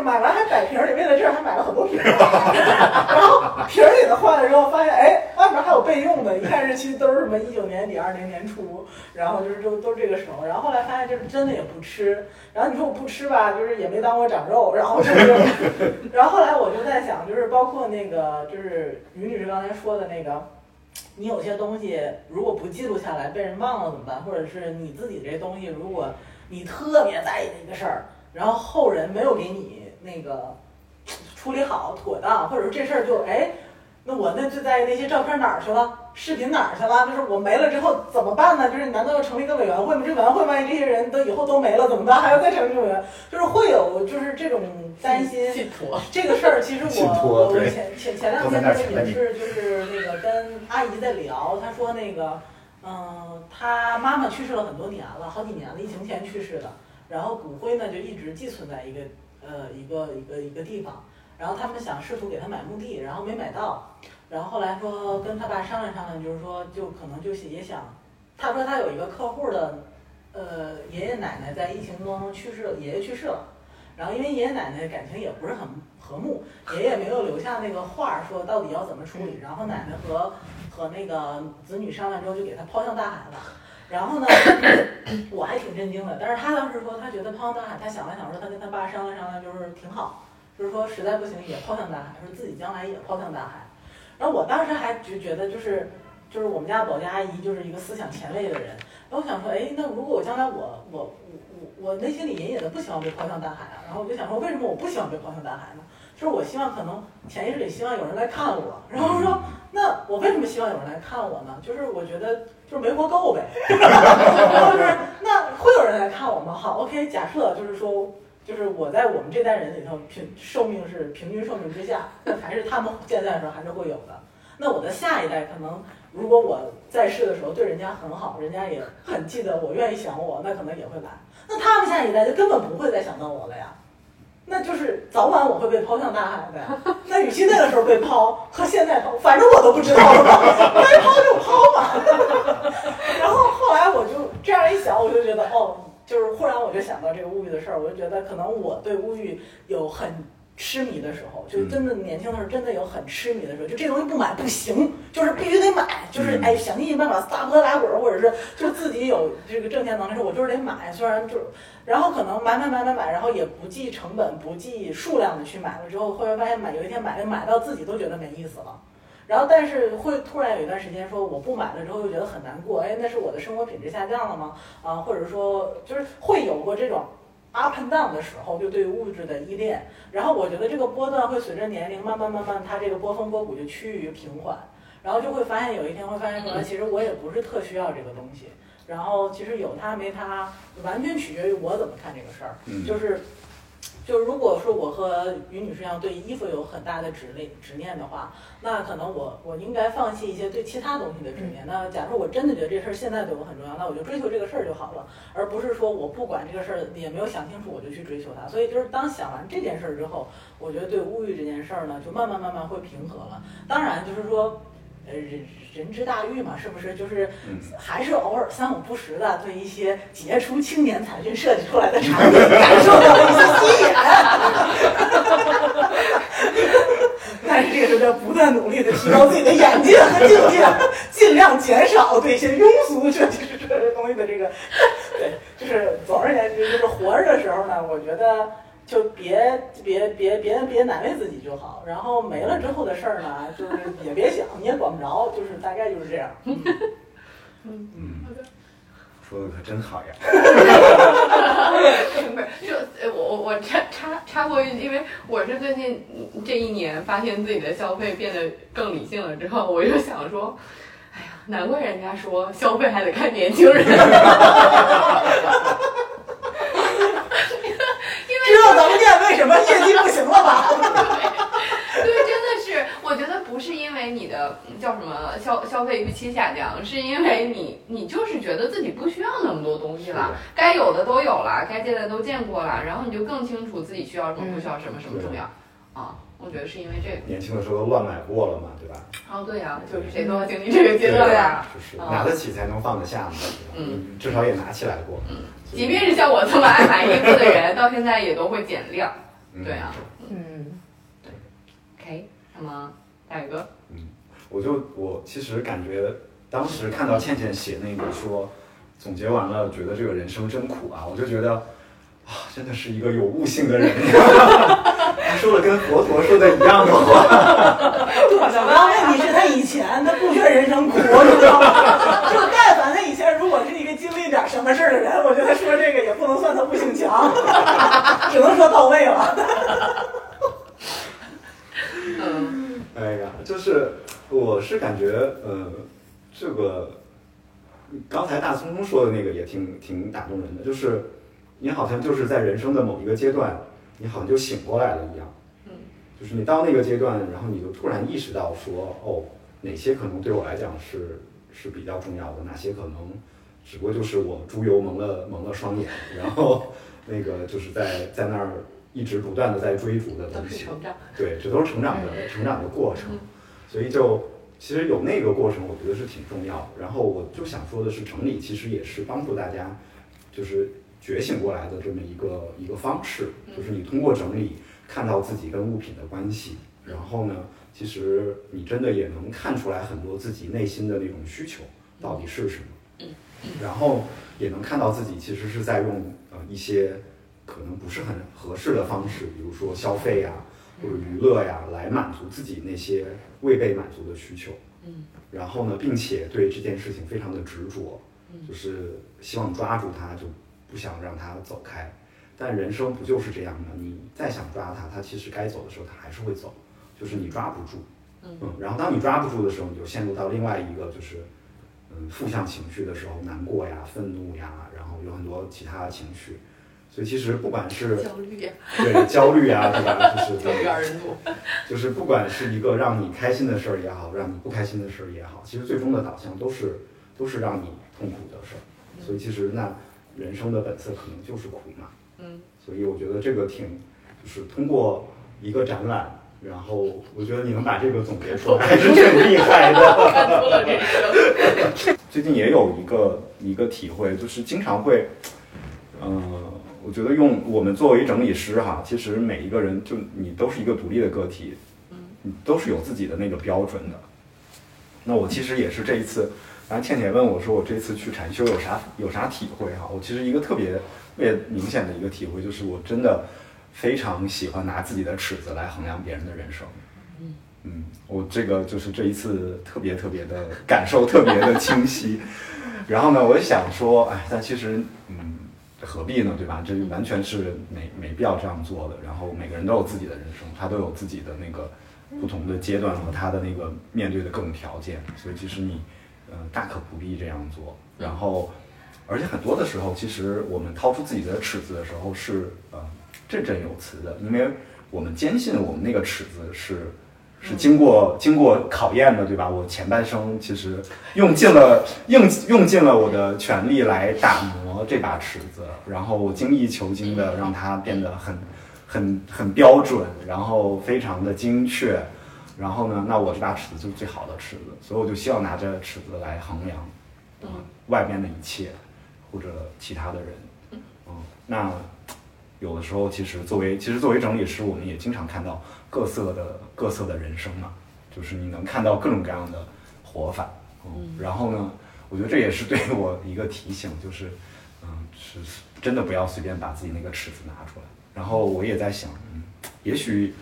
买完还摆瓶里，为了这还买了很多瓶。(laughs) 然后瓶里的坏了之后，发现哎，外面还有备用的，一看日期都是什么一九年底、二零年初，然后就是都都这个时候。然后后来发现就是真的也不吃。然后你说我不吃吧，就是也没当我长肉。然后就是，(laughs) 然后后来我就在想，就是包括那个就是于女士刚才说的那个。你有些东西如果不记录下来，被人忘了怎么办？或者是你自己这东西，如果你特别在意的一个事儿，然后后人没有给你那个处理好妥当，或者说这事儿就哎。那我那就在那些照片哪儿去了？视频哪儿去了？就是我没了之后怎么办呢？就是难道要成立一个委员会吗？这委员会万一这些人都以后都没了怎么办？还要再成立委员？就是会有就是这种担心。这个事儿其实我我前前前两天那个也是就是那个跟阿姨在聊，她说那个嗯，她妈妈去世了很多年了，好几年了，疫情前去世的，然后骨灰呢就一直寄存在一个呃一个一个一个地方。然后他们想试图给他买墓地，然后没买到，然后后来说跟他爸商量商量，就是说就可能就是也想，他说他有一个客户的，呃爷爷奶奶在疫情当中去世了，爷爷去世了，然后因为爷爷奶奶感情也不是很和睦，爷爷没有留下那个话说到底要怎么处理，然后奶奶和和那个子女商量之后就给他抛向大海了，然后呢，(coughs) 我还挺震惊的，但是他当时说他觉得抛向大海，他想了想说他跟他爸商量商量就是挺好。就是说实在不行也抛向大海，说自己将来也抛向大海。然后我当时还就觉得就是就是我们家保洁阿姨就是一个思想前卫的人。然后我想说，哎，那如果我将来我我我我我内心里隐隐的不希望被抛向大海啊。然后我就想说，为什么我不希望被抛向大海呢？就是我希望可能潜意识里希望有人来看我。然后说，那我为什么希望有人来看我呢？就是我觉得就是没活够呗。(laughs) 然后是那会有人来看我吗？好，OK，假设就是说。就是我在我们这代人里头平寿命是平均寿命之下，那还是他们健在的时候还是会有的。那我的下一代可能，如果我在世的时候对人家很好，人家也很记得我，愿意想我，那可能也会来。那他们下一代就根本不会再想到我了呀。那就是早晚我会被抛向大海呗。(laughs) 那与其那个时候被抛和现在抛，反正我都不知道了，(laughs) 该抛就抛吧。(laughs) 然后后来我就这样一想，我就觉得哦。就是忽然我就想到这个物欲的事儿，我就觉得可能我对物欲有很痴迷的时候，就真的年轻的时候真的有很痴迷的时候，就这东西不买不行，(laughs) 就是必须得买，就是哎想尽办法撒泼打滚，或者是就自己有这个挣钱能力时候，我就是得买，虽然就然后可能买买买买买，然后也不计成本不计数量的去买了之后，后来发现买有一天买买到自己都觉得没意思了。然后，但是会突然有一段时间说我不买了之后又觉得很难过，哎，那是我的生活品质下降了吗？啊，或者说就是会有过这种 up and down 的时候，就对物质的依恋。然后我觉得这个波段会随着年龄慢慢慢慢，它这个波峰波谷就趋于平缓。然后就会发现有一天会发现说，其实我也不是特需要这个东西。然后其实有它没它，完全取决于我怎么看这个事儿。就是。就如果说我和于女士一样对衣服有很大的执念执念的话，那可能我我应该放弃一些对其他东西的执念。那假如我真的觉得这事儿现在对我很重要，那我就追求这个事儿就好了，而不是说我不管这个事儿也没有想清楚我就去追求它。所以就是当想完这件事儿之后，我觉得对物欲这件事儿呢，就慢慢慢慢会平和了。当然就是说。呃，人人之大欲嘛，是不是？就是还是偶尔三五不时的对一些杰出青年才俊设计出来的产品感受到一些吸引。(laughs) 但是这个时候要不断努力的提高自己的眼界和境界，尽量减少对一些庸俗设计这些东西的这个。对，就是总而言之，就是活着的时候呢，我觉得。就别别别别别难为自己就好，然后没了之后的事儿呢，就是 (laughs) 也别想，你也管不着，就是大概就是这样。嗯嗯，说的可真好呀。(laughs) 就我我插插插过一句，因为我是最近这一年发现自己的消费变得更理性了之后，我就想说，哎呀。难怪人家说消费还得看年轻人。(laughs) 知道咱们店为什么业绩不行了吧？(laughs) 对，真的是，我觉得不是因为你的嗯叫什么消消费预期下降，是因为你你就是觉得自己不需要那么多东西了，该有的都有了，该见的都见过了，然后你就更清楚自己需要什么，不需要什么，什么重要啊。我觉得是因为这个。年轻的时候都乱买过了嘛，对吧？哦，对呀、就是谁都要经历这个阶段呀。就是拿得起才能放得下嘛，嗯，至少也拿起来过。嗯，即便是像我这么爱买衣服的人，(laughs) 到现在也都会减量。嗯对啊。嗯，对 OK，那么大宇哥，嗯我就我其实感觉当时看到倩倩写那个说总结完了，觉得这个人生真苦啊，我就觉得啊，真的是一个有悟性的人。他说了跟佛陀说的一样的话，(laughs) (laughs) 怎么问题是他以前他不觉得人生苦，你知道吗？就但凡他以前如果是一点什么事儿的人，我觉得说这个也不能算他悟性强，(laughs) 只能说到位了。嗯哎呀，就是我是感觉呃，这个刚才大聪聪说的那个也挺挺打动人的，就是你好像就是在人生的某一个阶段，你好像就醒过来了一样。嗯，就是你到那个阶段，然后你就突然意识到说，哦，哪些可能对我来讲是是比较重要的，哪些可能只不过就是我猪油蒙了蒙了双眼，然后那个就是在在那儿一直不断的在追逐的东西。成长。对，这都是成长的成长的过程，所以就其实有那个过程，我觉得是挺重要的。然后我就想说的是，整理其实也是帮助大家就是觉醒过来的这么一个一个方式，就是你通过整理看到自己跟物品的关系，然后呢，其实你真的也能看出来很多自己内心的那种需求到底是什么，然后也能看到自己其实是在用呃一些可能不是很合适的方式，比如说消费呀、或者娱乐呀，来满足自己那些未被满足的需求。嗯，然后呢，并且对这件事情非常的执着，嗯就是希望抓住它，就不想让它走开。但人生不就是这样吗？你再想抓它，它其实该走的时候它还是会走，就是你抓不住。嗯然后当你抓不住的时候，你就陷入到另外一个就是嗯负向情绪的时候，难过呀、愤怒呀，然后有很多其他的情绪。所以其实不管是焦虑呀，对焦虑啊，对吧？(laughs) 就是焦虑二人组。就是不管是一个让你开心的事儿也好，让你不开心的事儿也好，其实最终的导向都是都是让你痛苦的事儿。所以其实那人生的本色可能就是苦嘛。嗯，所以我觉得这个挺，就是通过一个展览，然后我觉得你能把这个总结出来，(laughs) 还是挺厉害的。(laughs) 最近也有一个一个体会，就是经常会，呃，我觉得用我们作为整理师哈，其实每一个人就你都是一个独立的个体，你都是有自己的那个标准的。那我其实也是这一次，然后倩倩问我说，我这次去禅修有啥有啥体会哈？我其实一个特别特别明显的一个体会就是，我真的非常喜欢拿自己的尺子来衡量别人的人生。嗯，我这个就是这一次特别特别的感受特别的清晰。(laughs) 然后呢，我就想说，哎，但其实，嗯，何必呢，对吧？这完全是没没必要这样做的。然后每个人都有自己的人生，他都有自己的那个不同的阶段和他的那个面对的各种条件，所以其实你，呃，大可不必这样做。然后，而且很多的时候，其实我们掏出自己的尺子的时候是呃振振有词的，因为我们坚信我们那个尺子是是经过经过考验的，对吧？我前半生其实用尽了用用尽了我的全力来打磨这把尺子，然后精益求精的让它变得很很很标准，然后非常的精确。然后呢，那我这把尺子就是最好的尺子，所以我就希望拿着尺子来衡量，嗯外边的一切或者其他的人，嗯，那有的时候其实作为其实作为整理师，我们也经常看到各色的各色的人生嘛，就是你能看到各种各样的活法，嗯，然后呢，我觉得这也是对我一个提醒，就是嗯，是是真的不要随便把自己那个尺子拿出来。然后我也在想，嗯，也许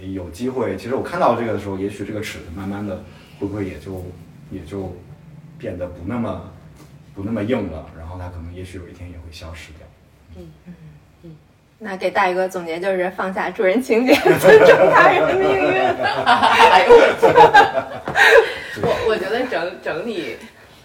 有机会，其实我看到这个的时候，也许这个尺子慢慢的会不会也就也就变得不那么不那么硬了，然后它可能也许有一天也会消失掉。那给大宇哥总结就是放下助人情节，尊重他人的命运。哎呦我我我觉得整整理。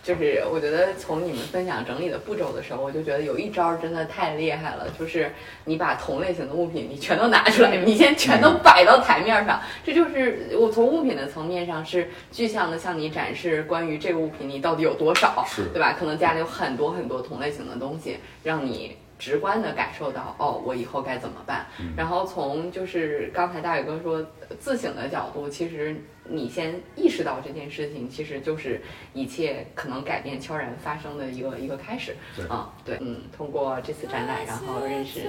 就是我觉得从你们分享整理的步骤的时候，我就觉得有一招真的太厉害了，就是你把同类型的物品你全都拿出来，你先全都摆到台面上，(laughs) 这就是我从物品的层面上是具象的向你展示关于这个物品你到底有多少，对吧？可能家里有很多很多同类型的东西，让你。直观的感受到哦，我以后该怎么办？然后从就是刚才大宇哥说自省的角度，其实你先意识到这件事情，其实就是一切可能改变悄然发生的一个一个开始。啊，对，嗯，通过这次展览，然后认识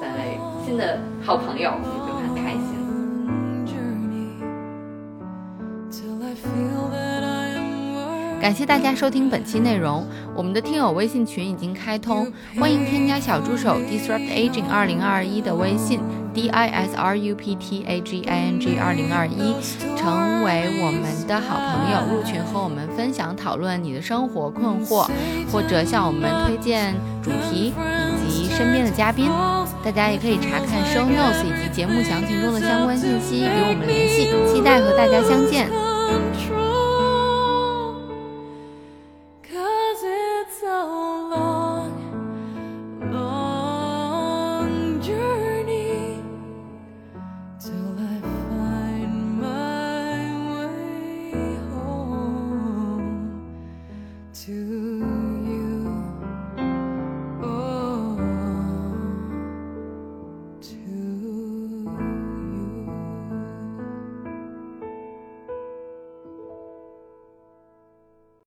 三位新的好朋友，就很开心。感谢大家收听本期内容。我们的听友微信群已经开通，欢迎添加小助手 disrupt aging 二零二一的微信 d i s r u p t a g i n g 二零二一，成为我们的好朋友，入群和我们分享讨论你的生活困惑，或者向我们推荐主题以及身边的嘉宾。大家也可以查看 show notes 以及节目详情中的相关信息与我们联系。期待和大家相见。